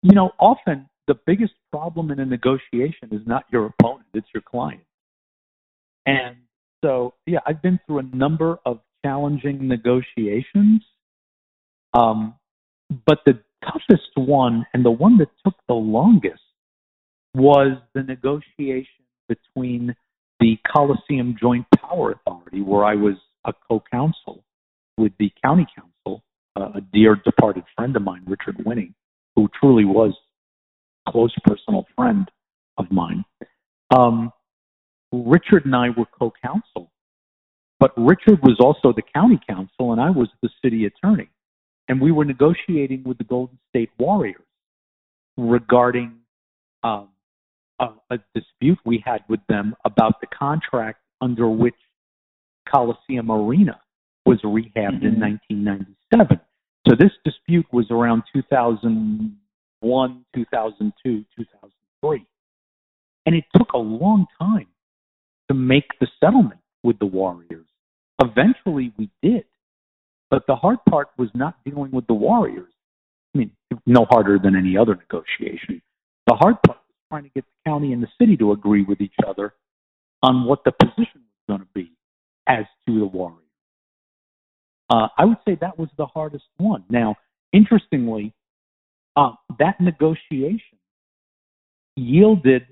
you know, often the biggest problem in a negotiation is not your opponent; it's your client, and so yeah, I've been through a number of challenging negotiations. Um, but the toughest one and the one that took the longest was the negotiation between the Coliseum Joint Power Authority, where I was a co-counsel with the county council, uh, a dear departed friend of mine, Richard Winnie, who truly was a close personal friend of mine. Um, Richard and I were co-counsel, but Richard was also the county counsel and I was the city attorney. And we were negotiating with the Golden State Warriors regarding um, a, a dispute we had with them about the contract under which Coliseum Arena was rehabbed in Mhm. 1997. So this dispute was around 2001, 2002, 2003. And it took a long time to make the settlement with the Warriors. Eventually we did. But the hard part was not dealing with the Warriors. I mean, no harder than any other negotiation. The hard part was trying to get the county and the city to agree with each other on what the position was going to be as to the Warriors. Uh, I would say that was the hardest one. Now, interestingly, uh, that negotiation yielded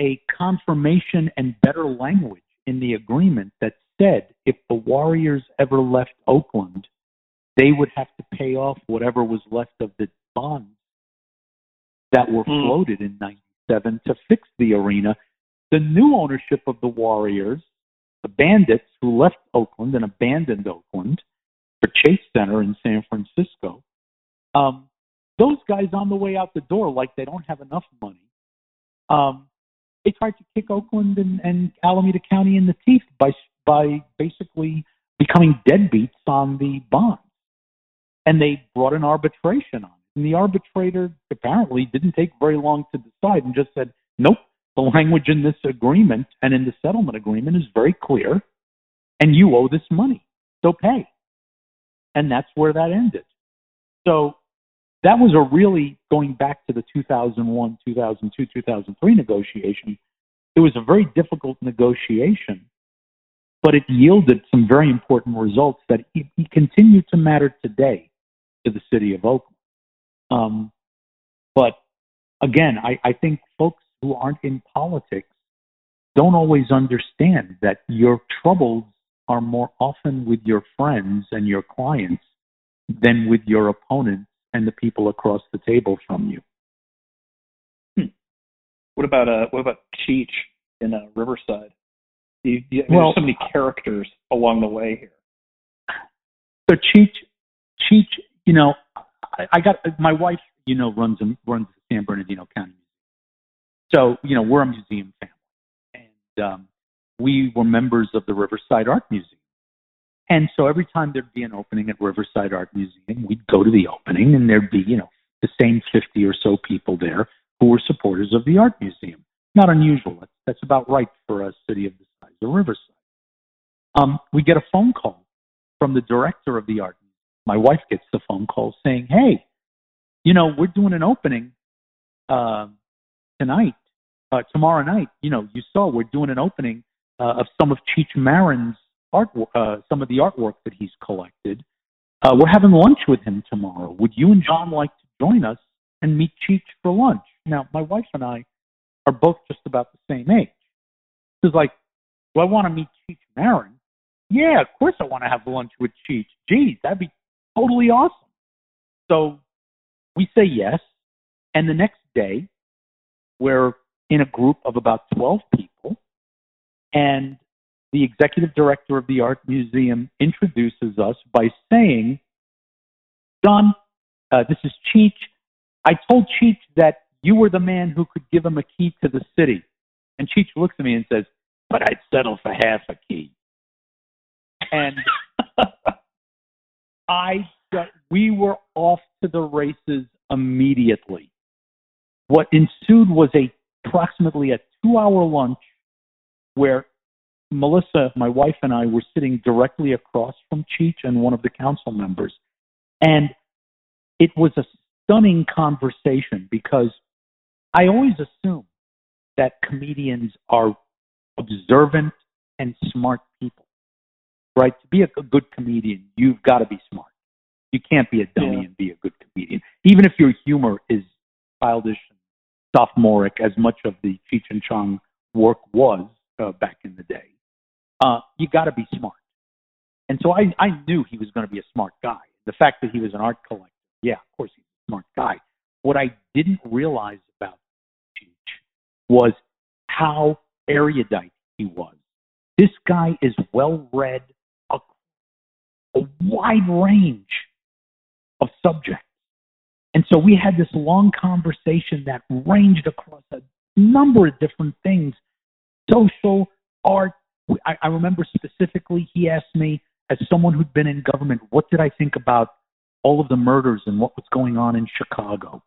a confirmation and better language in the agreement that said if the Warriors ever left Oakland, they would have to pay off whatever was left of the bonds that were Hmm. floated in 97 to fix the arena. The new ownership of the Warriors, the Bandits who left Oakland and abandoned Oakland for Chase Center in San Francisco, um, those guys on the way out the door, like they don't have enough money, um, they tried to kick Oakland and, and Alameda County in the teeth by by basically becoming deadbeats on the bonds, and they brought an arbitration on it. And the arbitrator apparently didn't take very long to decide and just said, "Nope, the language in this agreement and in the settlement agreement is very clear, and you owe this money, so pay." And that's where that ended. So that was a really going back to the 2001, 2002, 2003 negotiation. It was a very difficult negotiation, but it yielded some very important results that continue to matter today to the city of Oakland. Um, but again, I, I think folks who aren't in politics don't always understand that your troubles are more often with your friends and your clients than with your opponents and the people across the table from you. What about uh what about Cheech in uh, Riverside? You, you, I mean, Well- there's so many characters along the way here. So Cheech, Cheech, you know, I, I got my wife, you know, runs runs the San Bernardino County So you know, we're a museum family, and um, we were members of the Riverside Art Museum. And so every time there'd be an opening at Riverside Art Museum, we'd go to the opening, and there'd be you know the same fifty or so people there who were supporters of the art museum. Not unusual. That's, that's about right for a city of the size of Riverside. Um, we get a phone call from the director of the art museum. My wife gets the phone call saying, "Hey, you know, we're doing an opening uh, tonight, uh, tomorrow night. You know, you saw we're doing an opening uh, of some of Cheech Marin's art, uh, some of the artwork that he's collected. Uh, we're having lunch with him tomorrow. Would you and John like to join us and meet Cheech for lunch?" Now, my wife and I are both just about the same age. It's like, do I want to meet Cheech Marin? Yeah, of course I want to have lunch with Cheech. Geez, that'd be totally awesome. So we say yes, and the next day we're in a group of about 12 people, and the executive director of the art museum introduces us by saying, John, uh, this is Cheech. I told Cheech that you were the man who could give him a key to the city. And Cheech looks at me and says, But I'd settle for half a key. And I we were off to the races immediately. What ensued was a approximately a two hour lunch where Melissa, my wife, and I were sitting directly across from Cheech and one of the council members. And it was a stunning conversation because I always assume that comedians are observant and smart people, right? To be a, good comedian, you've got to be smart. You can't be a dummy Yeah. and be a good comedian, even if your humor is childish and sophomoric, as much of the Cheech and Chong work was uh, back in the day. Uh, you got to be smart. And so I, I knew he was going to be a smart guy. The fact that he was an art collector, yeah, of course he's a smart guy. What I didn't realize about Cheech was how erudite he was. This guy is well read, a, a wide range of subjects. And so we had this long conversation that ranged across a number of different things social, art. I, I remember specifically he asked me, as someone who'd been in government, what did I think about all of the murders and what was going on in Chicago?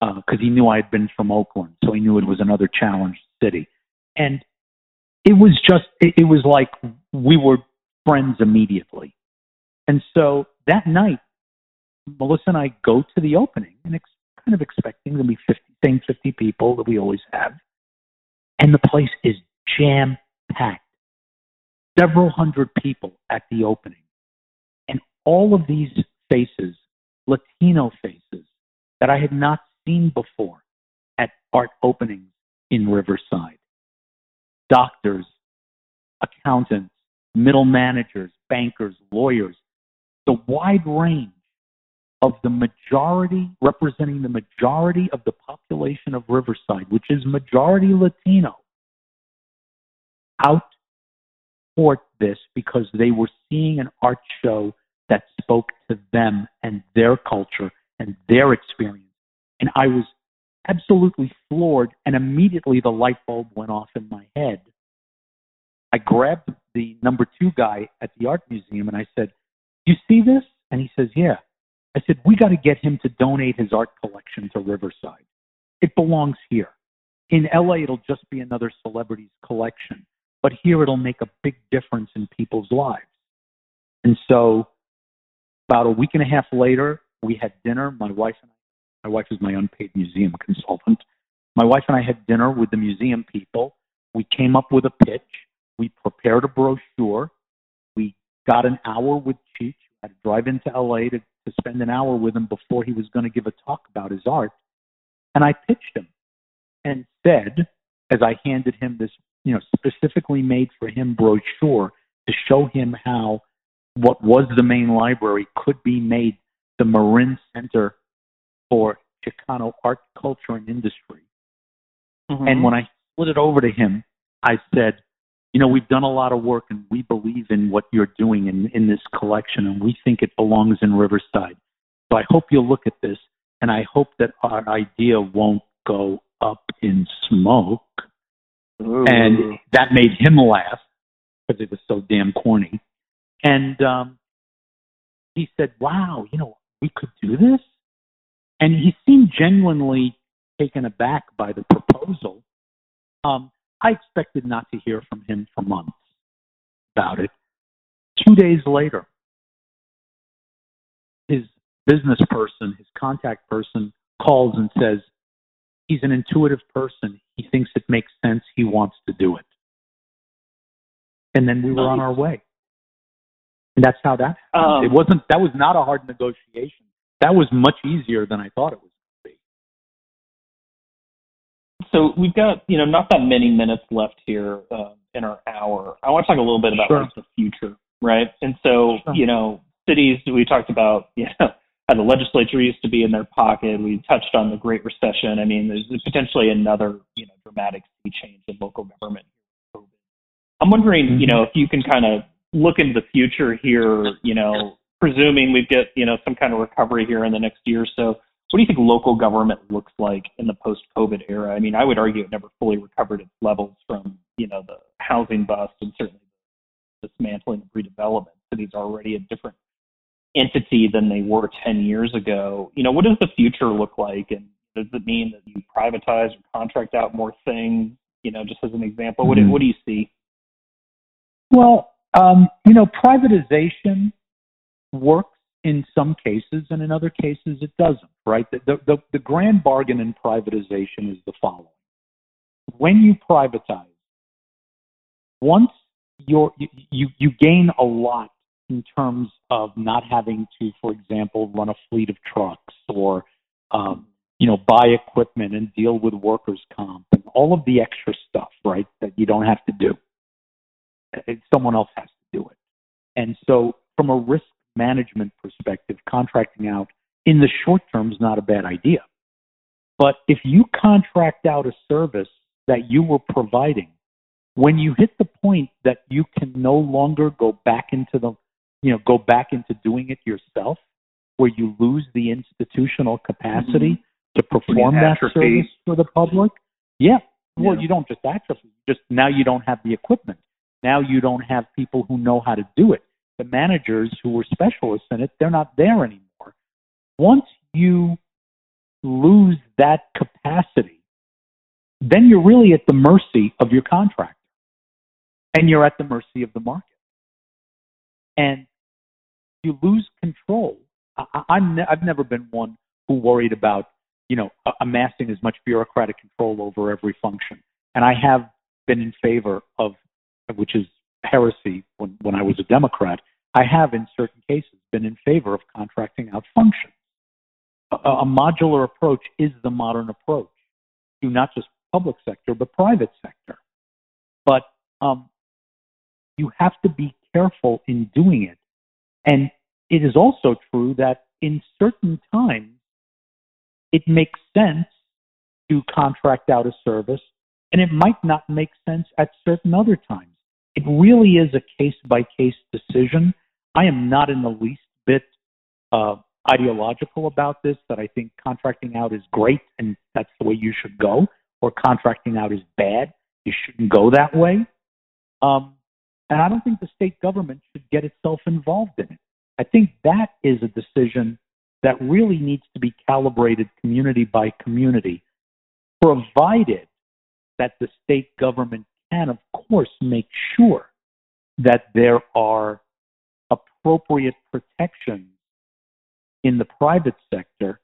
Uh, because he knew I had been from Oakland, so he knew it was another challenged city. And it was just, it, it was like we were friends immediately. And so that night, Melissa and I go to the opening and ex- kind of expecting to be 50, same 50 people that we always have. And the place is jam packed. Several hundred people at the opening. And all of these faces, Latino faces, that I had not seen before at art openings in Riverside. Doctors, accountants, middle managers, bankers, lawyers, the wide range of the majority, representing the majority of the population of Riverside, which is majority Latino, out support this because they were seeing an art show that spoke to them and their culture and their experience. And I was absolutely floored, and immediately the light bulb went off in my head. I grabbed the number two guy at the art museum and I said, You see this? And he says, Yeah. I said, We got to get him to donate his art collection to Riverside. It belongs here. In LA, it'll just be another celebrity's collection, but here it'll make a big difference in people's lives. And so, about a week and a half later, we had dinner. My wife and I, my wife is my unpaid museum consultant. My wife and I had dinner with the museum people. We came up with a pitch. We prepared a brochure. We got an hour with Cheech. I had to drive into LA to, to spend an hour with him before he was going to give a talk about his art. And I pitched him and said, as I handed him this, you know, specifically made for him brochure to show him how what was the main library could be made the Marin Center for Chicano art, culture, and industry. Mm-hmm. And when I split it over to him, I said, you know, we've done a lot of work and we believe in what you're doing in, in this collection and we think it belongs in Riverside. So I hope you'll look at this and I hope that our idea won't go up in smoke. Ooh. And that made him laugh because it was so damn corny. And um, he said, wow, you know, we could do this? And he seemed genuinely taken aback by the proposal. Um, I expected not to hear from him for months about it. Two days later, his business person, his contact person, calls and says, he's an intuitive person. He thinks it makes sense. He wants to do it. And then we were on our way. And that's how that happened. Um, it wasn't, that was not a hard negotiation. That was much easier than I thought it was going to be. so we've got you know not that many minutes left here uh, in our hour. I want to talk a little bit about Sure. like, the future, right? And so Sure. you know cities we talked about you know Uh, the legislature used to be in their pocket. We touched on the Great Recession. I mean, there's potentially another you know dramatic sea change in local government. I'm wondering, you mm-hmm. know, if you can kind of look into the future here, you know, presuming we get, you know, some kind of recovery here in the next year or so, what do you think local government looks like in the post-COVID era? I mean, I would argue it never fully recovered its levels from, you know, the housing bust and certainly dismantling of redevelopment. Cities are already a different entity than they were 10 years ago. You know, what does the future look like? And does it mean that you privatize or contract out more things? You know, just as an example, what, do, Mhm. what do you see? Well, um, you know, privatization works in some cases, and in other cases it doesn't. Right? The the, the, the grand bargain in privatization is the following: when you privatize, once you're, you you you gain a lot in terms of not having to, for example, run a fleet of trucks or um, you know buy equipment and deal with workers' comp and all of the extra stuff, right? That you don't have to do it- someone else has to do it. And so, from a risk management perspective, contracting out in the short term is not a bad idea. But if you contract out a service that you were providing, when you hit the point that you can no longer go back into the, you know, go back into doing it yourself, where you lose the institutional capacity to perform that service for the public, yeah. Well, Yeah. you don't just atrophy. Just now you don't have the equipment. Now you don't have people who know how to do it. The managers who were specialists in it, they're not there anymore. Once you lose that capacity, then you're really at the mercy of your contractor. And you're at the mercy of the market. And you lose control. I, I'm ne- I've never been one who worried about, you know, amassing as much bureaucratic control over every function. And I have been in favor of which is heresy when, when I was a Democrat, I have in certain cases been in favor of contracting out functions. A, a modular approach is the modern approach to not just public sector, but private sector. But um, you have to be careful in doing it. And it is also true that in certain times, it makes sense to contract out a service, and it might not make sense at certain other times. It really is a case by case decision. I am not in the least bit uh, ideological about this, that I think contracting out is great and that's the way you should go, or contracting out is bad. You shouldn't go that way. Um, and I don't think the state government should get itself involved in it. I think that is a decision that really needs to be calibrated community by community, provided that the state government can, of course, make sure that there are appropriate protections in the private sector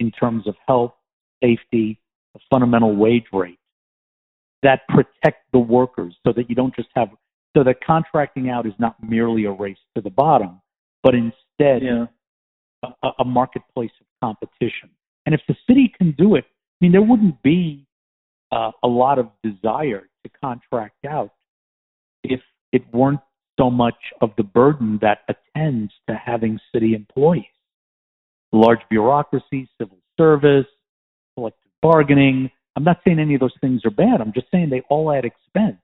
in terms of health, safety, a fundamental wage rate that protect the workers so that you don't just have so that contracting out is not merely a race to the bottom, but instead Yeah. a, a marketplace of competition. And if the city can do it, I mean, there wouldn't be uh, a lot of desire to contract out if it weren't so much of the burden that attends to having city employees. Large bureaucracy, civil service, collective bargaining. I'm not saying any of those things are bad. I'm just saying they all add expense.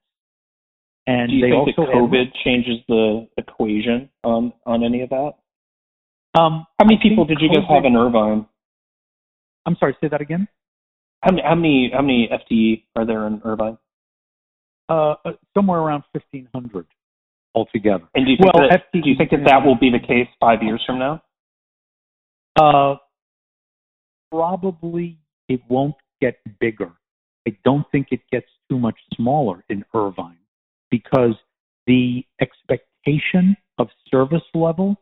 And Do you they think also that COVID changes the equation on on any of that? um, How many I people did you guys have in Irvine? I'm sorry, say that again. How many how many how many FTE are there in Irvine? Uh, uh, somewhere around 1,500 altogether. And do you think Well, that FTE do you think that that will be the case five years from now? Uh, probably it won't get bigger. I don't think it gets too much smaller in Irvine because the expectation of service level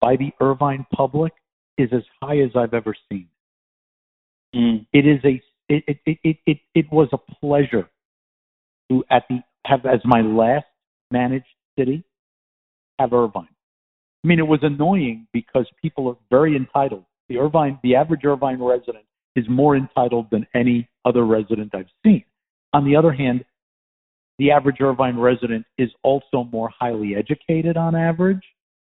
by the Irvine public is as high as I've ever seen. Mm. It is a it it it it, it, it was a pleasure to at the have as my last managed city have Irvine. I mean, it was annoying because people are very entitled. The Irvine, the average Irvine resident is more entitled than any other resident I've seen. On the other hand, the average Irvine resident is also more highly educated on average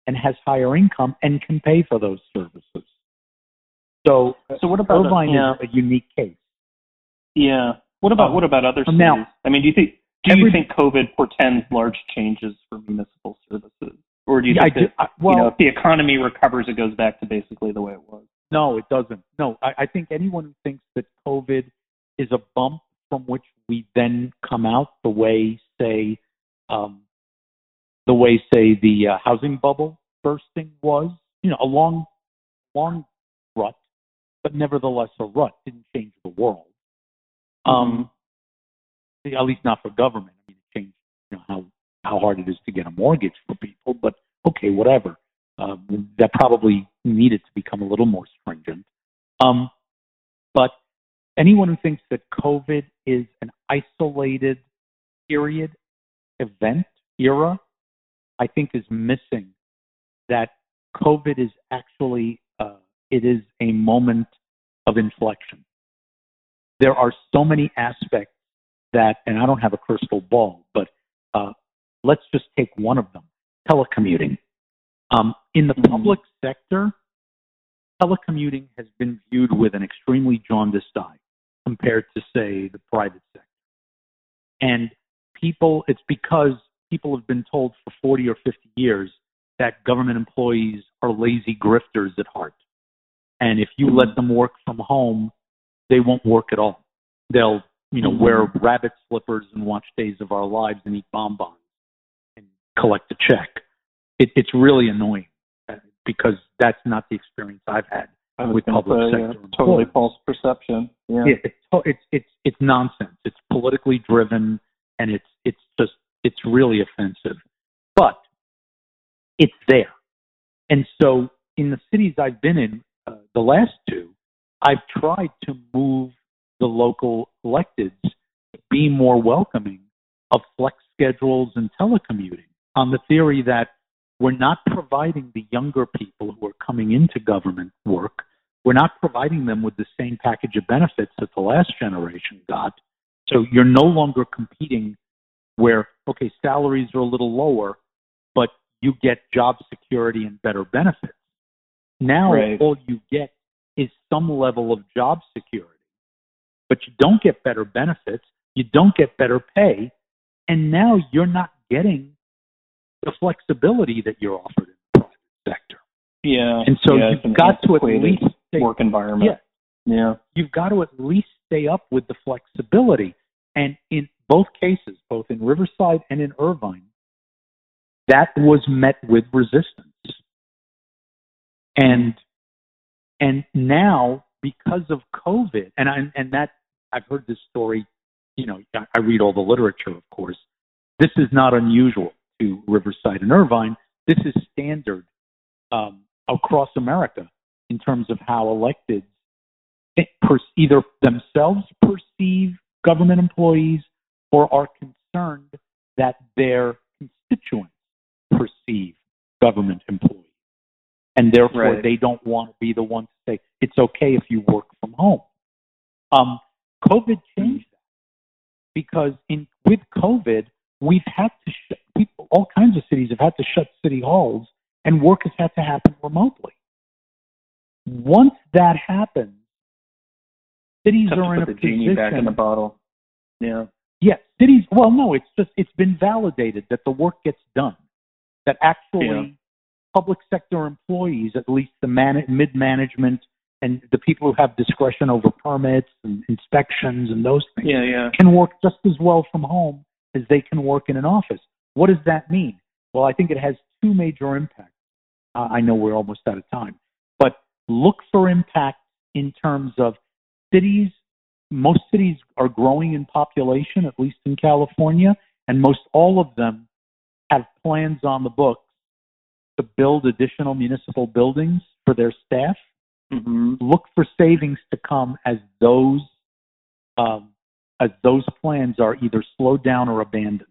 and has higher income and can pay for those services. So So what about Irvine yeah, is a unique case. yeah. What about Um, what about other cities? now- I mean, do you think do you Every- think COVID portends large changes for municipal services, or do you Yeah, think do, I, well, you know if the economy recovers, it goes back to basically the way it was? No, it doesn't. No, I, I think anyone who thinks that COVID is a bump from which we then come out the way, say, um, the way, say, the uh, housing bubble bursting was, you know, a long, long rut, but nevertheless a rut didn't change the world. Um, at least not for government. I mean, it changed, you know, how how hard it is to get a mortgage for people. But okay, whatever. Um, that probably needed to become a little more stringent. Um, but anyone who thinks that COVID is an isolated period, event, era, I think is missing that COVID is actually uh, it is a moment of inflection. There are so many aspects that, and I don't have a crystal ball, but uh, let's just take one of them: telecommuting. Um, in the Mhm. public sector, telecommuting has been viewed with an extremely jaundiced eye compared to, say, the private sector. And people, it's because people have been told for 40 or 50 years that government employees are lazy grifters at heart. And if you let them work from home, they won't work at all. They'll, you know, wear rabbit slippers and watch Days of Our Lives and eat bonbons and collect a check. It, it's really annoying uh, because that's not the experience I've had. I with public say, sector yeah, totally false perception. Yeah. Yeah, it's it's it's it's nonsense. It's politically driven, and it's it's just it's really offensive. But it's there, and so in the cities I've been in, uh, the last two, I've tried to move the local electeds to be more welcoming of flex schedules and telecommuting on the theory that we're not providing the younger people who are coming into government work we're not providing them with the same package of benefits that the last generation got. So you're no longer competing where okay, salaries are a little lower, but you get job security and better benefits. Now Right. all you get is some level of job security, but you don't get better benefits, you don't get better pay, and now you're not getting the flexibility that you're offered in the private sector. Yeah. And so yeah, you've got to at least work environment. Yeah. Yeah. you've got to at least stay up with the flexibility. And in both cases, both in Riverside and in Irvine, that was met with resistance. And and now because of COVID, and I, and that I've heard this story. You know, I I read all the literature, of course. This is not unusual to Riverside and Irvine. This is standard um, across America in terms of how electeds per- either themselves perceive government employees or are concerned that their constituents perceive government employees. And therefore, Right. they don't want to be the one to say, it's okay if you work from home. Um, COVID changed that because in with COVID, we've had to shut people, all kinds of cities have had to shut city halls and work has had to happen remotely. Once that happens, cities Tough to are in a the genie position. back in the bottle. Yeah. Yeah, cities. Well, no, it's just it's been validated that the work gets done. That actually, Yeah. public sector employees, at least the man- mid management and the people who have discretion over permits and inspections and those things, Yeah, yeah. can work just as well from home as they can work in an office. What does that mean? Well, I think it has two major impacts. Uh, I know we're almost out of time, but look for impact in terms of cities. Most cities are growing in population, at least in California, and most all of them have plans on the books to build additional municipal buildings for their staff hmm look for savings to come as those um, as those plans are either slowed down or abandoned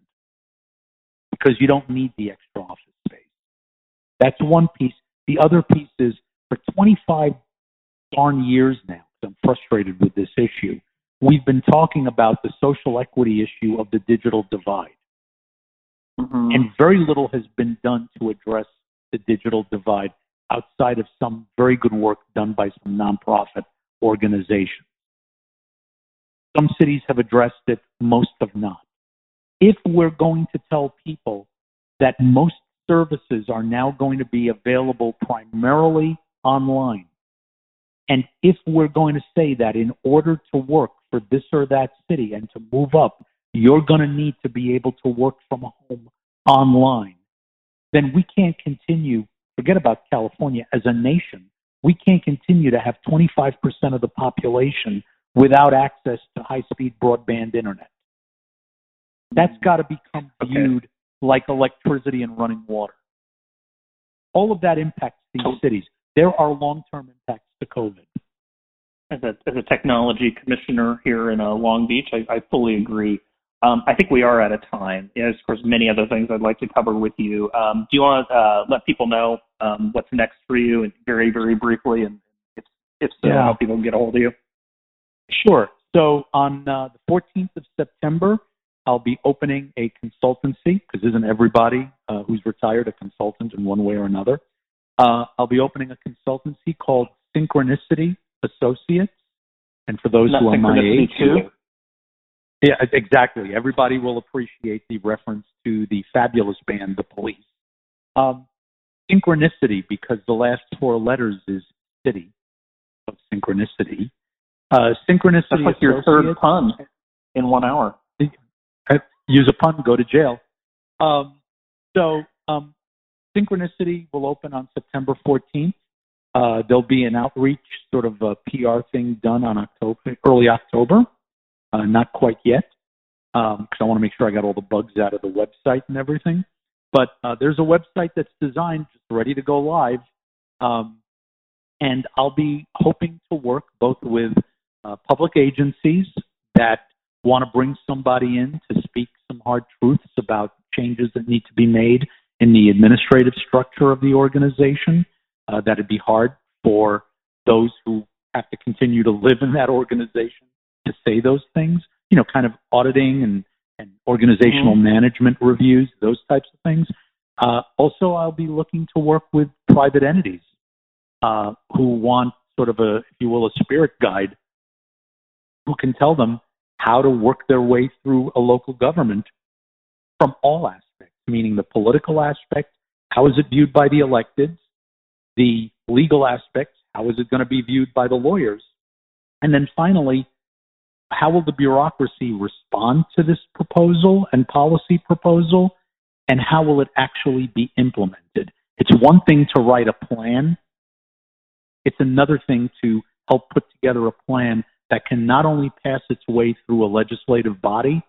because you don't need the extra office space. That's one piece. The other piece is for 25 darn years now. I'm frustrated with this issue. We've been talking about the social equity issue of the digital divide hmm and very little has been done to address the digital divide outside of some very good work done by some nonprofit organizations. Some cities have addressed it, most have not. If we're going to tell people that most services are now going to be available primarily online, and if we're going to say that in order to work for this or that city and to move up, you're going to need to be able to work from home online, then we can't continue, forget about California as a nation, we can't continue to have 25% of the population without access to high speed broadband internet. That's mm-hmm. got to become Okay. viewed like electricity and running water. All of that impacts these cities. There are long term impacts to COVID. as a as a technology commissioner here in uh, Long Beach, I, I fully agree. Um, I think we are out of time. There's, of course, many other things I'd like to cover with you. Um, do you want to uh, let people know um, what's next for you, and very, very briefly, and if if so, Yeah. how people can get a hold of you? Sure. So on uh, the 14th of September, I'll be opening a consultancy because isn't everybody uh, who's retired a consultant in one way or another? Uh, I'll be opening a consultancy called Synchronicity Associates. And for those Not who are my age, too? yeah, exactly. Everybody will appreciate the reference to the fabulous band, The Police. Um, synchronicity, because the last four letters is city of synchronicity. Uh, synchronicity That's like your third pun in one hour. use a pun, go to jail. Um, so, um, Synchronicity will open on September 14th. Uh, there'll be an outreach, sort of a PR thing done on October, early October. Uh, not quite yet, because I want to make sure I got all the bugs out of the website and everything. But uh, there's a website that's designed, just ready to go live, um, and I'll be hoping to work both with uh, public agencies that want to bring somebody in to speak some hard truths about changes that need to be made in the administrative structure of the organization. Uh, that'd be hard for those who have to continue to live in that organization to say those things. You know, kind of auditing and and organizational mm-hmm. management reviews, those types of things. Uh, also, I'll be looking to work with private entities uh, who want sort of a, if you will, a spirit guide who can tell them how to work their way through a local government from all aspects, meaning the political aspect, how is it viewed by the electeds, the legal aspects, how is it going to be viewed by the lawyers, and then finally, how will the bureaucracy respond to this proposal and policy proposal, and how will it actually be implemented? It's one thing to write a plan, it's another thing to help put together a plan that can not only pass its way through a legislative body,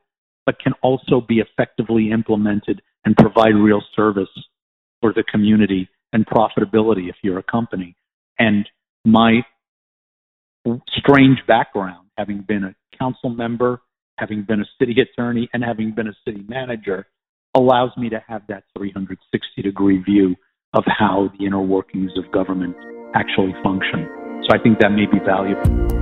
but can also be effectively implemented and provide real service for the community and profitability if you're a company. And my strange background, having been a council member, having been a city attorney, and having been a city manager, allows me to have that 360 degree view of how the inner workings of government actually function. So I think that may be valuable.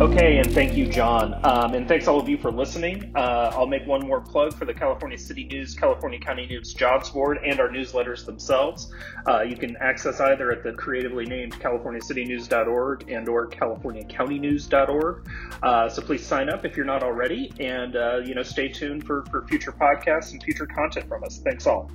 Okay, and thank you, John. Um, and thanks all of you for listening. Uh, I'll make one more plug for the California City News, California County News Jobs Board, and our newsletters themselves. Uh, you can access either at the creatively named californiacitynews.org and or californiacountynews.org. Uh, so please sign up if you're not already, and uh, you know stay tuned for, for future podcasts and future content from us. Thanks all.